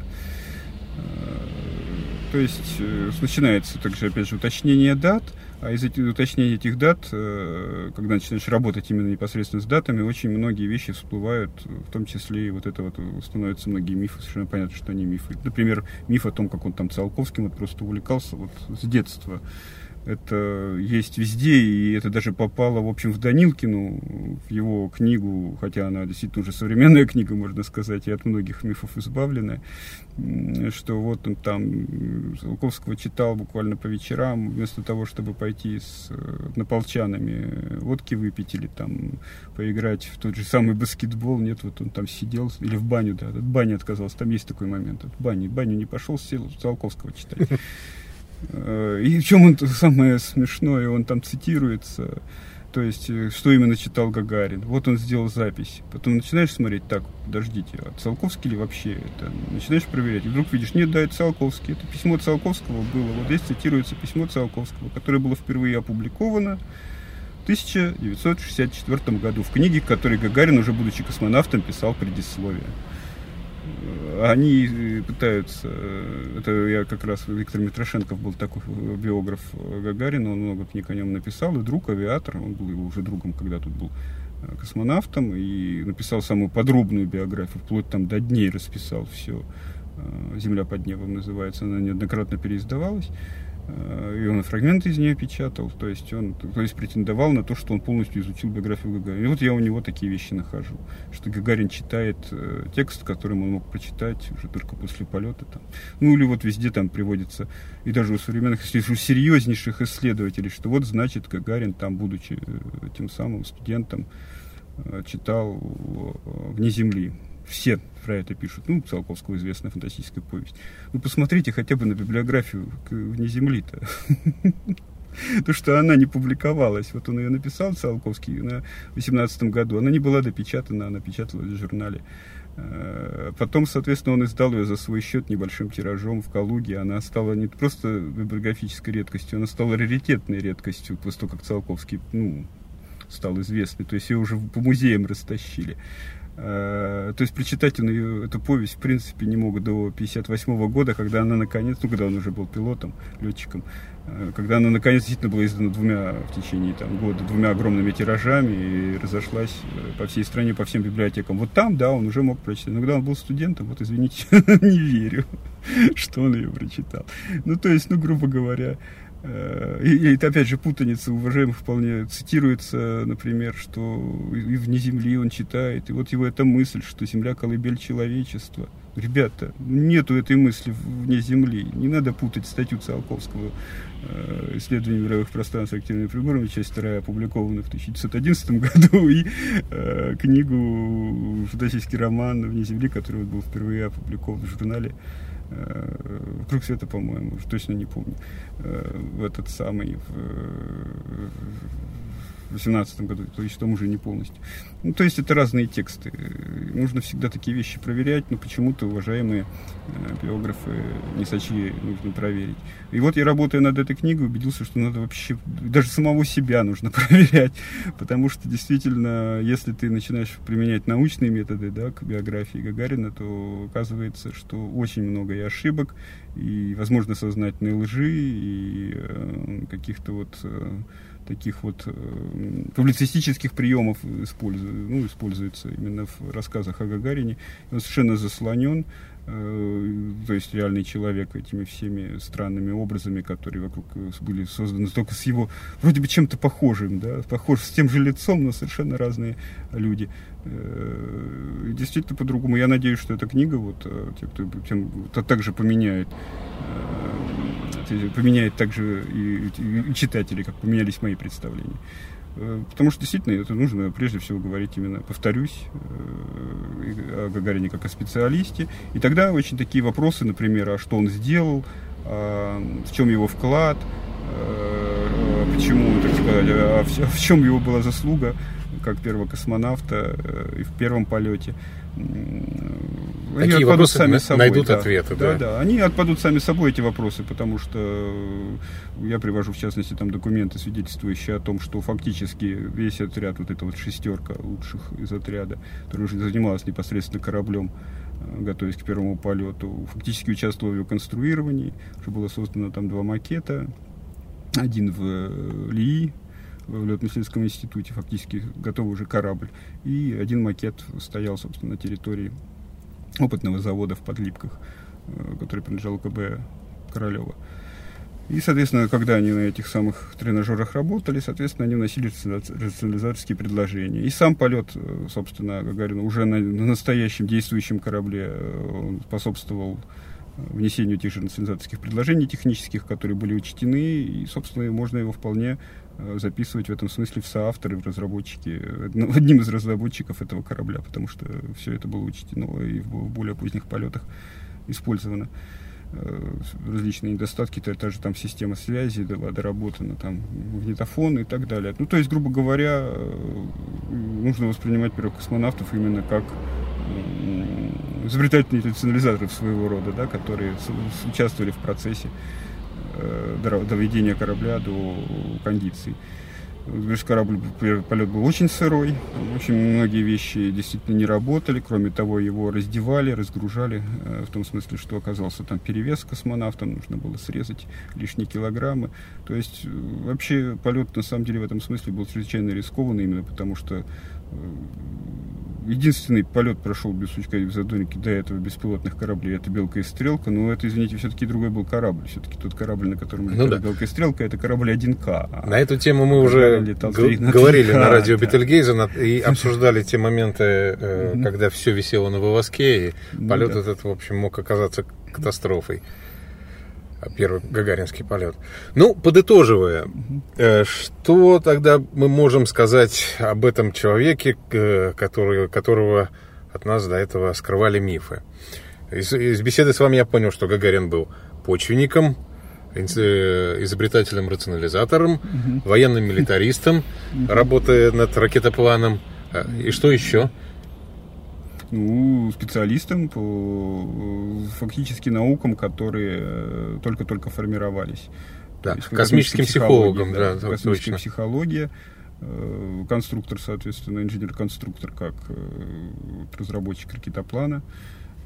То есть э, начинается также, опять же, уточнение дат, а из этих уточнений этих дат, э, когда начинаешь работать именно непосредственно с датами, очень многие вещи всплывают, в том числе и вот это вот становятся многие мифы, совершенно понятно, что они мифы. Например, миф о том, как он там Циолковским вот просто увлекался вот с детства это есть везде, и это даже попало, в общем, в Данилкину, в его книгу, хотя она действительно уже современная книга, можно сказать, и от многих мифов избавленная, что вот он там Циолковского читал буквально по вечерам, вместо того, чтобы пойти с однополчанами водки выпить или там поиграть в тот же самый баскетбол, нет, вот он там сидел, или в баню, да, от бани отказался, там есть такой момент, от бани, баню не пошел, сел Циолковского читать. Э, и в чем он [laughs] самое смешное, он там цитируется, то есть, э, что именно читал Гагарин. Вот он сделал запись. Потом начинаешь смотреть, так, подождите, а Циолковский ли вообще это? Начинаешь проверять, и вдруг видишь, нет, да, это Циолковский. Это письмо Циолковского было. Вот здесь цитируется письмо Циолковского, которое было впервые опубликовано в 1964 году в книге, к которой Гагарин, уже будучи космонавтом, писал предисловие они пытаются, это я как раз, Виктор Митрошенков был такой биограф Гагарина, он много книг о нем написал, и друг, авиатор, он был его уже другом, когда тут был э, космонавтом, и написал самую подробную биографию, вплоть там до дней расписал все. Э, «Земля под небом» называется, она неоднократно переиздавалась. Э, и он фрагменты из нее печатал, то есть он то есть претендовал на то, что он полностью изучил биографию Гагарина. И вот я у него такие вещи нахожу, что Гагарин читает э, текст, которым он мог прочитать уже только после полета. Там. Ну или вот везде там приводится, и даже у современных, у серьезнейших исследователей, что вот значит Гагарин там, будучи э, тем самым студентом, э, читал «Вне земли», все про это пишут. Ну, Циолковского известная фантастическая повесть. Вы посмотрите хотя бы на библиографию вне земли-то. [laughs] то, что она не публиковалась. Вот он ее написал, Циолковский, на 18 году. Она не была допечатана, она печаталась в журнале. Э, потом, соответственно, он издал ее за свой счет небольшим тиражом в Калуге. Она стала не просто библиографической редкостью, она стала раритетной редкостью, после того, как Циолковский ну, стал известный. То есть ее уже по музеям растащили. Э, то есть прочитать эту повесть, в принципе, не мог до 58 года, когда она наконец, ну, когда он уже был пилотом, летчиком, э, когда она наконец действительно была издана двумя в течение там, года, двумя огромными тиражами и разошлась э, по всей стране, по всем библиотекам. Вот там, да, он уже мог прочитать. Но когда он был студентом, вот, извините, [laughs] не верю, [laughs] что он ее прочитал. Ну, то есть, ну, грубо говоря, и, и опять же путаница уважаемых вполне цитируется, например, что и вне земли он читает, и вот его эта мысль, что земля колыбель человечества. Ребята, нету этой мысли вне земли. Не надо путать статью Циолковского э, «Исследование мировых пространств активными приборами», часть вторая, опубликованная в 1911 [laughs] году, и э, книгу, фантастический роман «Вне земли», который был впервые опубликован в журнале Э, Круг света, по-моему, точно не помню, э, в этот самый, в, в 2018 году, то есть там уже не полностью. Ну, то есть это разные тексты. Нужно всегда такие вещи проверять, но почему-то уважаемые э, биографы не сочли, нужно проверить. И вот я, работая над этой книгой, убедился, что надо вообще, даже самого себя нужно [laughs] проверять, потому что действительно, если ты начинаешь применять научные методы да, к биографии Гагарина, то оказывается, что очень много и ошибок, и, возможно, сознательной лжи, и э, каких-то вот... Э, таких вот э, публицистических приемов использует, ну, используется именно в рассказах о Гагарине. Он совершенно заслонен, э, то есть реальный человек этими всеми странными образами, которые вокруг были созданы, только с его вроде бы чем-то похожим, да, похож с тем же лицом, но совершенно разные люди. Э, действительно по-другому. Я надеюсь, что эта книга, вот, э, те, кто тем, также поменяет э, поменяет также и, и читатели, как поменялись мои представления. Э, потому что действительно это нужно прежде всего говорить именно, повторюсь, э, о Гагарине как о специалисте. И тогда очень такие вопросы, например, а что он сделал, а в чем его вклад, а почему, так сказать, а а в чем его была заслуга как первого космонавта и в первом полете. Они Такие вопросы сами собой, найдут да. ответы. Да, да, да. Они отпадут сами собой, эти вопросы, потому что я привожу, в частности, там документы, свидетельствующие о том, что фактически весь отряд, вот эта вот шестерка лучших из отряда, которая уже занималась непосредственно кораблем, э, готовясь к первому полету, фактически участвовала в его конструировании. Уже было создано там два макета. Один в э, Лии, в летно-исследовательском институте, фактически готовый уже корабль. И один макет стоял, собственно, на территории опытного завода в Подлипках, э, который принадлежал КБ Королева. И, соответственно, когда они на этих самых тренажерах работали, соответственно, они вносили рационализаторские предложения. И сам полет, э, собственно, Гагарина уже на, на настоящем действующем корабле э, способствовал внесению тех же национализаторских предложений технических, которые были учтены, и, собственно, можно его вполне записывать в этом смысле в соавторы, в разработчики, ну, одним из разработчиков этого корабля, потому что все это было учтено и в более поздних полетах использовано. Э, различные недостатки, то, та же там система связи была доработана, там магнитофон и так далее. Ну, то есть, грубо говоря, э, нужно воспринимать первых космонавтов именно как изобретательные рационализаторов своего рода, да, которые участвовали в процессе Э, доведения корабля до кондиций. Говоришь, корабль, полет был очень сырой, очень многие вещи действительно не работали, кроме того, его раздевали, разгружали, э, в том смысле, что оказался там перевес космонавтам, нужно было срезать лишние килограммы. То есть э, вообще полет на самом деле в этом смысле был чрезвычайно рискованный, именно потому что единственный полет прошел без сучка и в задорнике до этого беспилотных кораблей. Это «Белка и стрелка». Но это, извините, все-таки другой был корабль. Все-таки тот корабль, на котором летала ну, да. «Белка и стрелка», это корабль 1К. А на эту тему мы уже говорили на радио да. Бетельгейза и [laughs] обсуждали те моменты, э, когда все висело на вывозке, и ну полет этот, в общем, мог оказаться катастрофой первый гагаринский полет. Ну, подытоживая, э, что тогда мы можем сказать об этом человеке, э, который, которого от нас до этого скрывали мифы? Из, из беседы с вами я понял, что Гагарин был почвенником, изобретателем-рационализатором, угу. военным милитаристом, работая над ракетопланом. А, и что еще? Ну, специалистом по фактически наукам, которые э, только-только формировались. Да, космическим психологом, да, да космическая точно. психология, э, конструктор, соответственно, инженер-конструктор, как э, разработчик ракетоплана.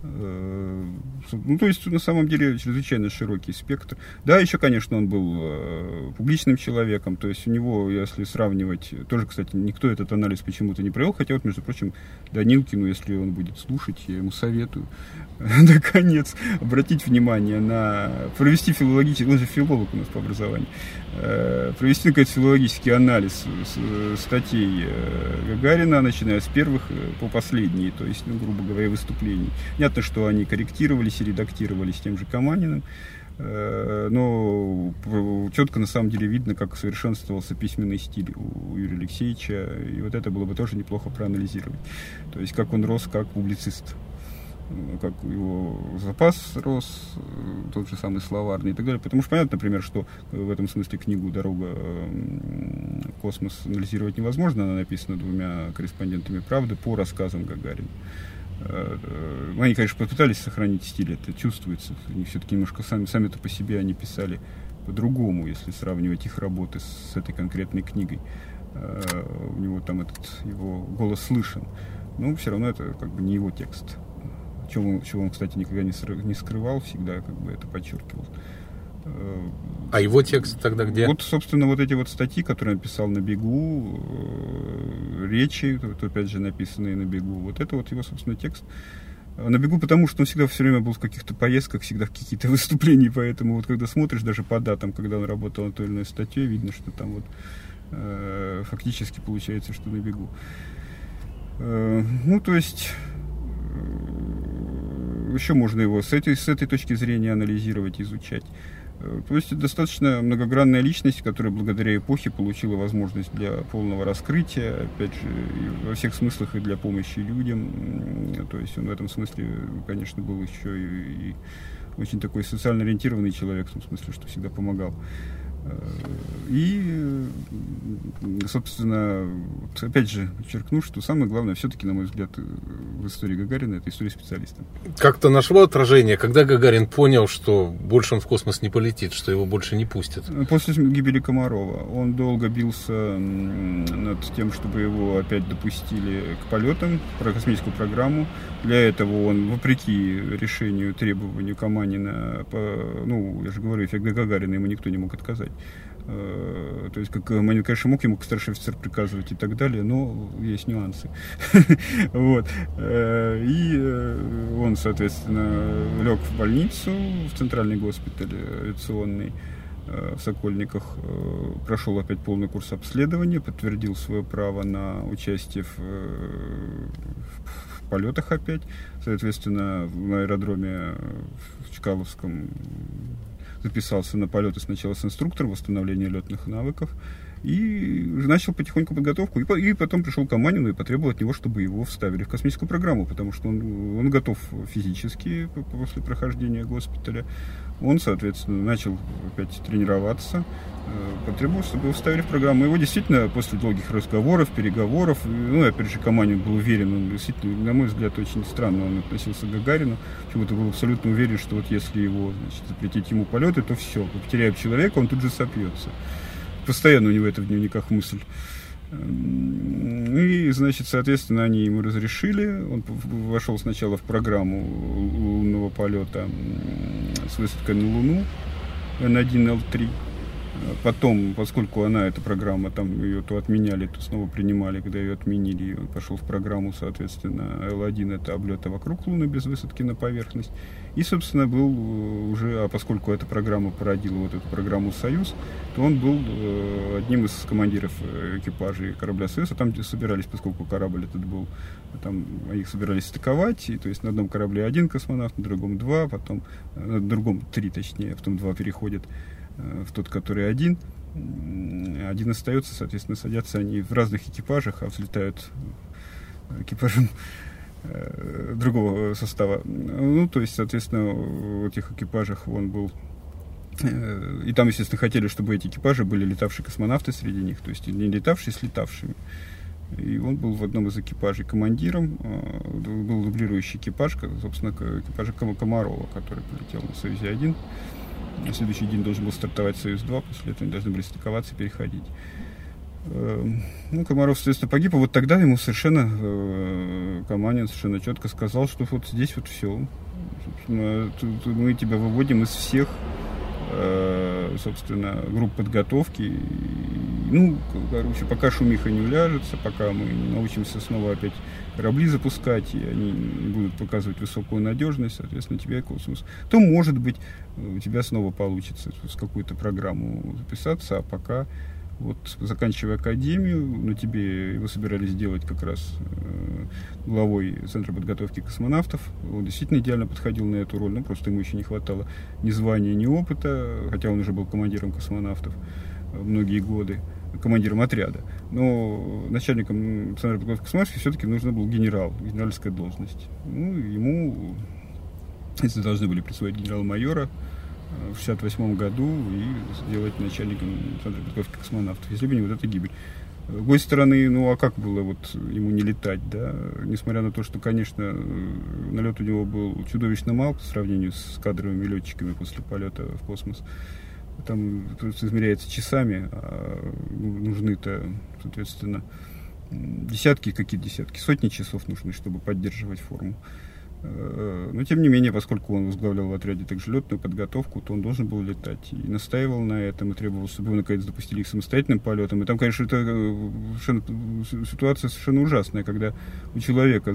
Э, ну, то есть, на самом деле, чрезвычайно широкий спектр. Да, еще, конечно, он был э, публичным человеком, то есть у него, если сравнивать, тоже, кстати, никто этот анализ почему-то не провел, хотя вот, между прочим, Данилкину, если он будет слушать, я ему советую, [laughs] наконец, обратить внимание на, провести филологический, он же филолог у нас по образованию, э, провести, наконец, филологический анализ статей Гагарина, начиная с первых по последние, то есть, ну, грубо говоря, выступлений. Нет Понятно, что они корректировались и редактировались тем же Каманиным, э, но четко на самом деле видно, как совершенствовался письменный стиль у Юрия Алексеевича, и вот это было бы тоже неплохо проанализировать. То есть, как он рос как публицист как его запас рос, э, тот же самый словарный и так далее. Потому что понятно, например, что в этом смысле книгу «Дорога космос» анализировать невозможно. Она написана двумя корреспондентами «Правды» по рассказам Гагарина. Э, они, конечно, попытались сохранить стиль, это чувствуется. Они все-таки немножко сами, сами-то по себе они писали по-другому, если сравнивать их работы с этой конкретной книгой. Э, у него там этот его голос слышен. Но все равно это как бы не его текст. Чего, чего он, кстати, никогда не скрывал, всегда как бы это подчеркивал. А его текст тогда где? Вот, собственно, вот эти вот статьи, которые он писал на бегу, э, речи, вот, опять же, написанные на бегу, вот это вот его, собственно, текст. На бегу, потому что он всегда все время был в каких-то поездках, всегда в каких-то [laughs] выступлениях, поэтому вот когда смотришь даже по датам, когда он работал над той или иной статьей, видно, что там вот э, фактически получается, что на бегу. Э, ну, то есть э, еще можно его с этой, с этой точки зрения анализировать, изучать. Э, то есть достаточно многогранная личность, которая благодаря эпохе получила возможность для полного раскрытия, опять же, во всех смыслах и для помощи людям. То есть он в этом смысле, конечно, был еще и, и очень такой социально ориентированный человек, в том смысле, что всегда помогал. И, собственно, опять же подчеркну, что самое главное все-таки, на мой взгляд, в истории Гагарина это история специалиста. Как-то нашло отражение, когда Гагарин понял, что больше он в космос не полетит, что его больше не пустят? После гибели Комарова. Он долго бился над тем, чтобы его опять допустили к полетам, про космическую программу. Для этого он, вопреки решению, требованию Каманина, по, ну, я же говорю, эффект Гагарина ему никто не мог отказать. Э, то есть, как Манин, конечно, мог ему как старший офицер приказывать и так далее, но есть нюансы. [laughs] вот. Э, и э, он, соответственно, лег в больницу, в центральный госпиталь авиационный в Сокольниках, прошел опять полный курс обследования, подтвердил свое право на участие в, в полетах опять. Соответственно, на аэродроме в Чкаловском записался на полеты сначала с инструктором восстановления летных навыков, и начал потихоньку подготовку. И, и потом пришел Каманину и потребовал от него, чтобы его вставили в космическую программу, потому что он, он готов физически после прохождения госпиталя. Он, соответственно, начал опять тренироваться, э, потребовал, чтобы его вставили в программу. Его действительно после долгих разговоров, переговоров, ну, опять же, Каманин был уверен, он действительно, на мой взгляд, очень странно он относился к Гагарину, почему-то был абсолютно уверен, что вот если его, значит, запретить ему полеты, то все, потеряем человека, он тут же сопьется. Постоянно у него это в дневниках мысль. И, значит, соответственно, они ему разрешили. Он вошел сначала в программу лунного полета с высадкой на Луну N1, L3. Потом, поскольку она, эта программа, там ее то отменяли, то снова принимали, когда ее отменили, он пошел в программу, соответственно, L1 это облета вокруг Луны без высадки на поверхность. И, собственно, был э, уже, а поскольку эта программа породила вот эту программу «Союз», то он был э, одним из командиров э, экипажей корабля «Союз», а там собирались, поскольку корабль этот был, там их собирались стыковать, и, то есть на одном корабле один космонавт, на другом два, потом, на другом три, точнее, а потом два переходят в тот, который один. Один остается, соответственно, садятся они в разных экипажах, а взлетают экипажем другого состава. Ну, то есть, соответственно, в этих экипажах он был Э, и там, естественно, хотели, чтобы эти экипажи были летавшие космонавты среди них, то есть не летавшие с летавшими. И он был в одном из экипажей командиром, э, был дублирующий экипаж, собственно, экипажа Комарова, который полетел на Союзе-1. На следующий день должен был стартовать Союз-2, после этого они должны были стыковаться и переходить. Э, ну, Комаров, соответственно, погиб, а вот тогда ему совершенно Каманин совершенно четко сказал, что вот здесь вот все. Мы тебя выводим из всех Э, собственно, групп подготовки. Ну, короче, пока шумиха не уляжется, пока мы не научимся снова опять корабли запускать, и они будут показывать высокую надежность, соответственно, тебе космос, то, может быть, у тебя снова получится с какую-то программу записаться, а пока вот заканчивая академию, на тебе его собирались сделать как раз э, главой Центра подготовки космонавтов. Он действительно идеально подходил на эту роль, но просто ему еще не хватало ни звания, ни опыта, хотя он уже был командиром космонавтов э, многие годы, командиром отряда. Но начальником Центра подготовки космонавтов все-таки нужно был генерал, генеральская должность. Ну, ему, если должны были присвоить генерал-майора, в 68 году и сделать начальником Центра подготовки космонавтов, если бы не вот эта гибель. С другой стороны, ну а как было вот ему не летать, да? Несмотря на то, что, конечно, налет у него был чудовищно мал по сравнению с кадровыми летчиками после полета в космос. Там просто измеряется часами, а нужны-то, соответственно, десятки, какие десятки, сотни часов нужны, чтобы поддерживать форму. Э, но, тем не менее, поскольку он возглавлял в отряде также летную подготовку, то он должен был летать. И настаивал на этом, и требовал, чтобы его, наконец, допустили к самостоятельным полетам. И там, конечно, это э, совершенно, ситуация совершенно ужасная, когда у человека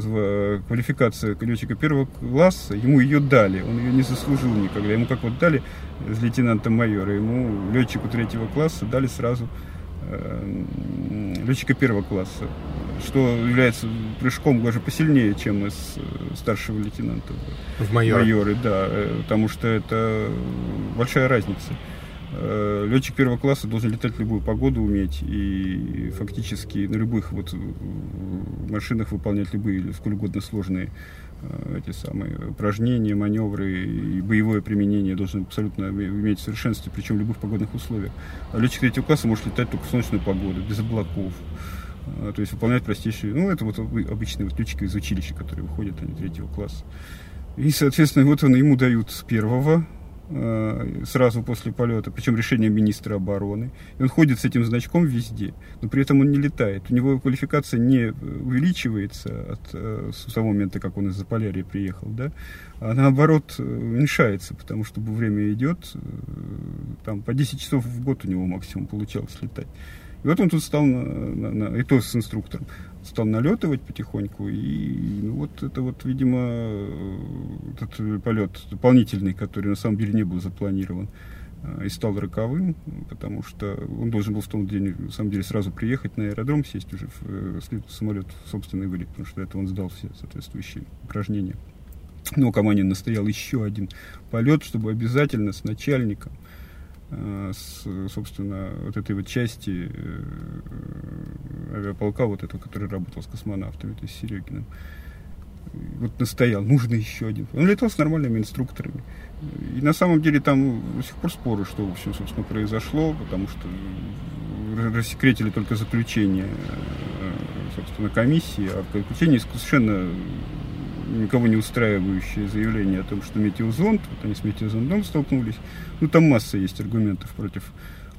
квалификация летчика первого класса, ему ее дали, он ее не заслужил никогда. Ему как вот дали с лейтенанта майора, ему летчику третьего класса дали сразу э, летчика первого класса что является прыжком даже посильнее, чем из э, старшего лейтенанта в майоры. майоры да, э, потому что это большая разница. Э, летчик первого класса должен летать в любую погоду уметь и фактически на любых вот машинах выполнять любые сколь угодно сложные эти самые упражнения, маневры и боевое применение должен абсолютно иметь в совершенстве, причем в любых погодных условиях. А летчик третьего класса может летать только в солнечную погоду, без облаков. А, то есть выполнять простейшие, ну, это вот обычные вот ключики из училища, которые выходят, они третьего класса. И, соответственно, вот он ему дают с первого, сразу после полета, причем решение министра обороны. И он ходит с этим значком везде, но при этом он не летает. У него квалификация не увеличивается от, э, с того момента, как он из Заполярья приехал, да, а наоборот э, уменьшается, потому что время идет, э, там по 10 часов в год у него максимум получалось летать. И вот он тут стал, на, на, на, и то с инструктором, стал налетывать потихоньку, и ну, вот это вот, видимо, этот полет дополнительный, который на самом деле не был запланирован, э, и стал роковым, потому что он должен был в том день, на самом деле, сразу приехать на аэродром, сесть уже в, в э, самолет в собственный вылет, потому что это он сдал все соответствующие упражнения. Но Каманин настоял еще один полет, чтобы обязательно с начальником – Э, с, собственно, вот этой вот части э, авиаполка, вот этого, который работал с космонавтами, то есть Серегиным. Вот настоял, нужно еще один. Он летал с нормальными инструкторами. И на самом деле там до сих пор споры, что, в общем, собственно, произошло, потому что рассекретили только заключение, э, собственно, комиссии, а заключение совершенно никого не устраивающее заявление о том, что метеозонд, вот они с метеозондом столкнулись. Ну, там масса есть аргументов против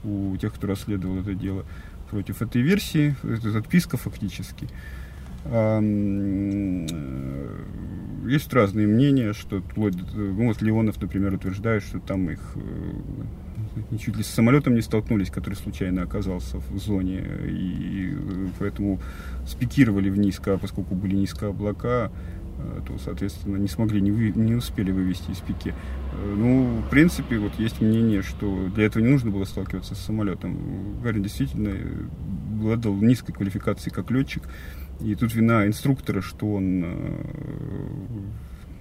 у тех, кто расследовал это дело, против этой версии, это отписка фактически. А, есть разные мнения, что ну, вот Леонов, например, утверждает, что там их э, чуть ли с самолетом не столкнулись, который случайно оказался в зоне, и поэтому спикировали в низко, поскольку были низко облака, Э, то, соответственно, не смогли, не, вы, не успели вывести из пики. Э, ну, в принципе, вот есть мнение, что для этого не нужно было сталкиваться с самолетом. Гарин действительно обладал низкой квалификацией как летчик, и тут вина инструктора, что он, э,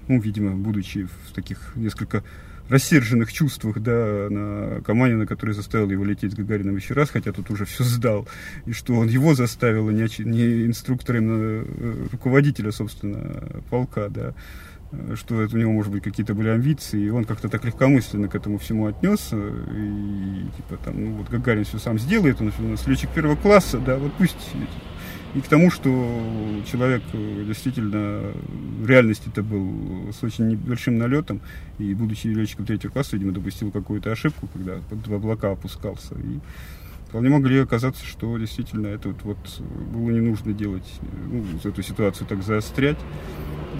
ну, видимо, будучи в таких несколько рассерженных чувствах, да, на Каманина, который заставил его лететь с Гагарином еще раз, хотя тут уже все сдал, и что он его заставил, а не, не инструктора, э, руководителя, собственно, полка, да, э, что это у него, может быть, какие-то были амбиции, и он как-то так легкомысленно к этому всему отнесся, и типа там, ну вот Гагарин все сам сделает, он нас летчик первого класса, да, вот пусть и к тому, что человек э, действительно в реальности это был с очень небольшим налетом, и будучи летчиком третьего класса, видимо, допустил какую-то ошибку, когда в облака опускался. И вполне могли оказаться, что действительно это вот, вот было не нужно делать, ну, эту ситуацию так заострять.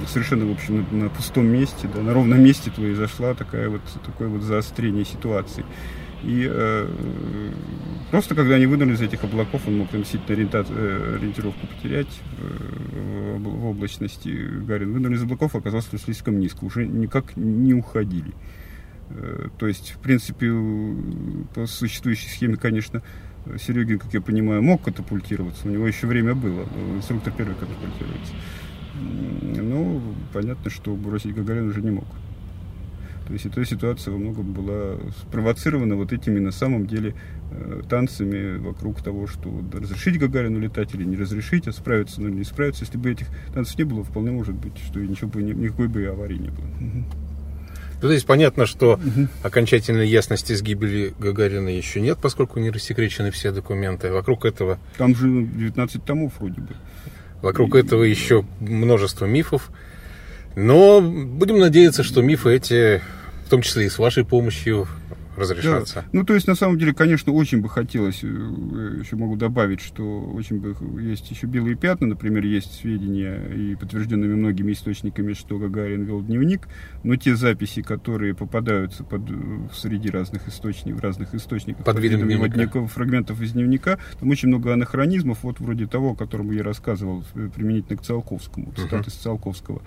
Совершенно, в общем, на, на пустом месте, да, на ровном месте произошла такая вот, такое вот заострение ситуации. И э, просто когда они вынули из этих облаков, он мог там ориента... Э, ориентировку потерять э, в, облачности. Гарин вынули из облаков, оказался слишком низко, уже никак не уходили. Э, то есть, в принципе, по существующей схеме, конечно, Серегин, как я понимаю, мог катапультироваться, у него еще время было, инструктор первый катапультируется. Ну, понятно, что бросить Гагарин уже не мог. То есть эта ситуация во многом была спровоцирована вот этими на самом деле э, танцами вокруг того, что разрешить Гагарину летать или не разрешить, а справиться, ну или не справиться. Если бы этих танцев не было, вполне может быть, что ничего бы, никакой бы и аварии не было. Ну, то есть понятно, что угу. окончательной ясности с гибели Гагарина еще нет, поскольку не рассекречены все документы. Вокруг этого... Там же 19 томов вроде бы. Вокруг и... этого еще множество мифов. Но будем надеяться, что мифы эти в том числе и с вашей помощью разрешаться. Да. Ну, то есть, на самом деле, конечно, очень бы хотелось, э, еще могу добавить, что очень бы есть еще белые пятна, например, есть сведения и подтвержденными многими источниками, что Гагарин вел дневник, но те записи, которые попадаются под, среди разных источников, разных источников, под видом дневника. дневников, фрагментов из дневника, там очень много анахронизмов, вот вроде того, о котором я рассказывал э, применительно к Циолковскому, цитаты uh-huh. Циолковского.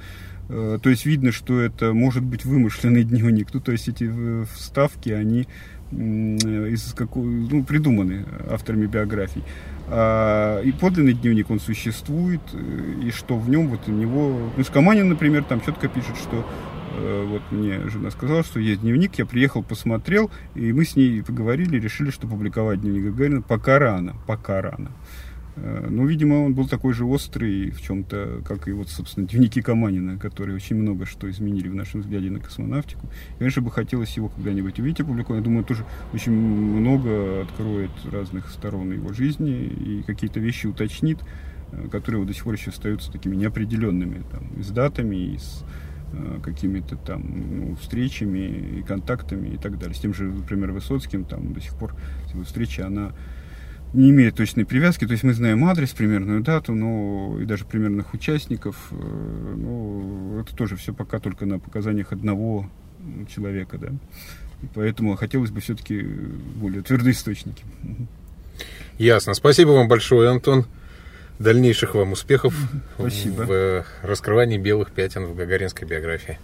Э, то есть видно, что это может быть вымышленный [laughs] дневник. Ну, то есть эти э, вставки, они из какой, ну, придуманы авторами биографий. А, и подлинный дневник, он существует, э, и что в нем, вот у него... Ну, Скаманин, например, там четко пишет, что вот мне жена сказала, что есть дневник, я приехал, посмотрел, и мы с ней поговорили, решили, что публиковать дневник Гагарина пока рано, пока рано. Э, ну, видимо, он был такой же острый в чем-то, как и вот, собственно, дневники Каманина, которые очень много что изменили в нашем взгляде на космонавтику. И, конечно, бы хотелось его когда-нибудь увидеть опубликован. Я думаю, тоже очень много откроет разных сторон его жизни и какие-то вещи уточнит, э, которые вот до сих пор еще остаются такими неопределенными, там, и с датами, и с э, какими-то там ну, встречами и контактами и так далее. С тем же, например, Высоцким там до сих пор встреча, она не имеет точной привязки, то есть мы знаем адрес, примерную дату, но и даже примерных участников, э, ну, это тоже все пока только на показаниях одного человека, да. И поэтому хотелось бы все-таки более твердые источники. Ясно. Спасибо вам большое, Антон. Дальнейших вам успехов Спасибо. в раскрывании белых пятен в гагаринской биографии.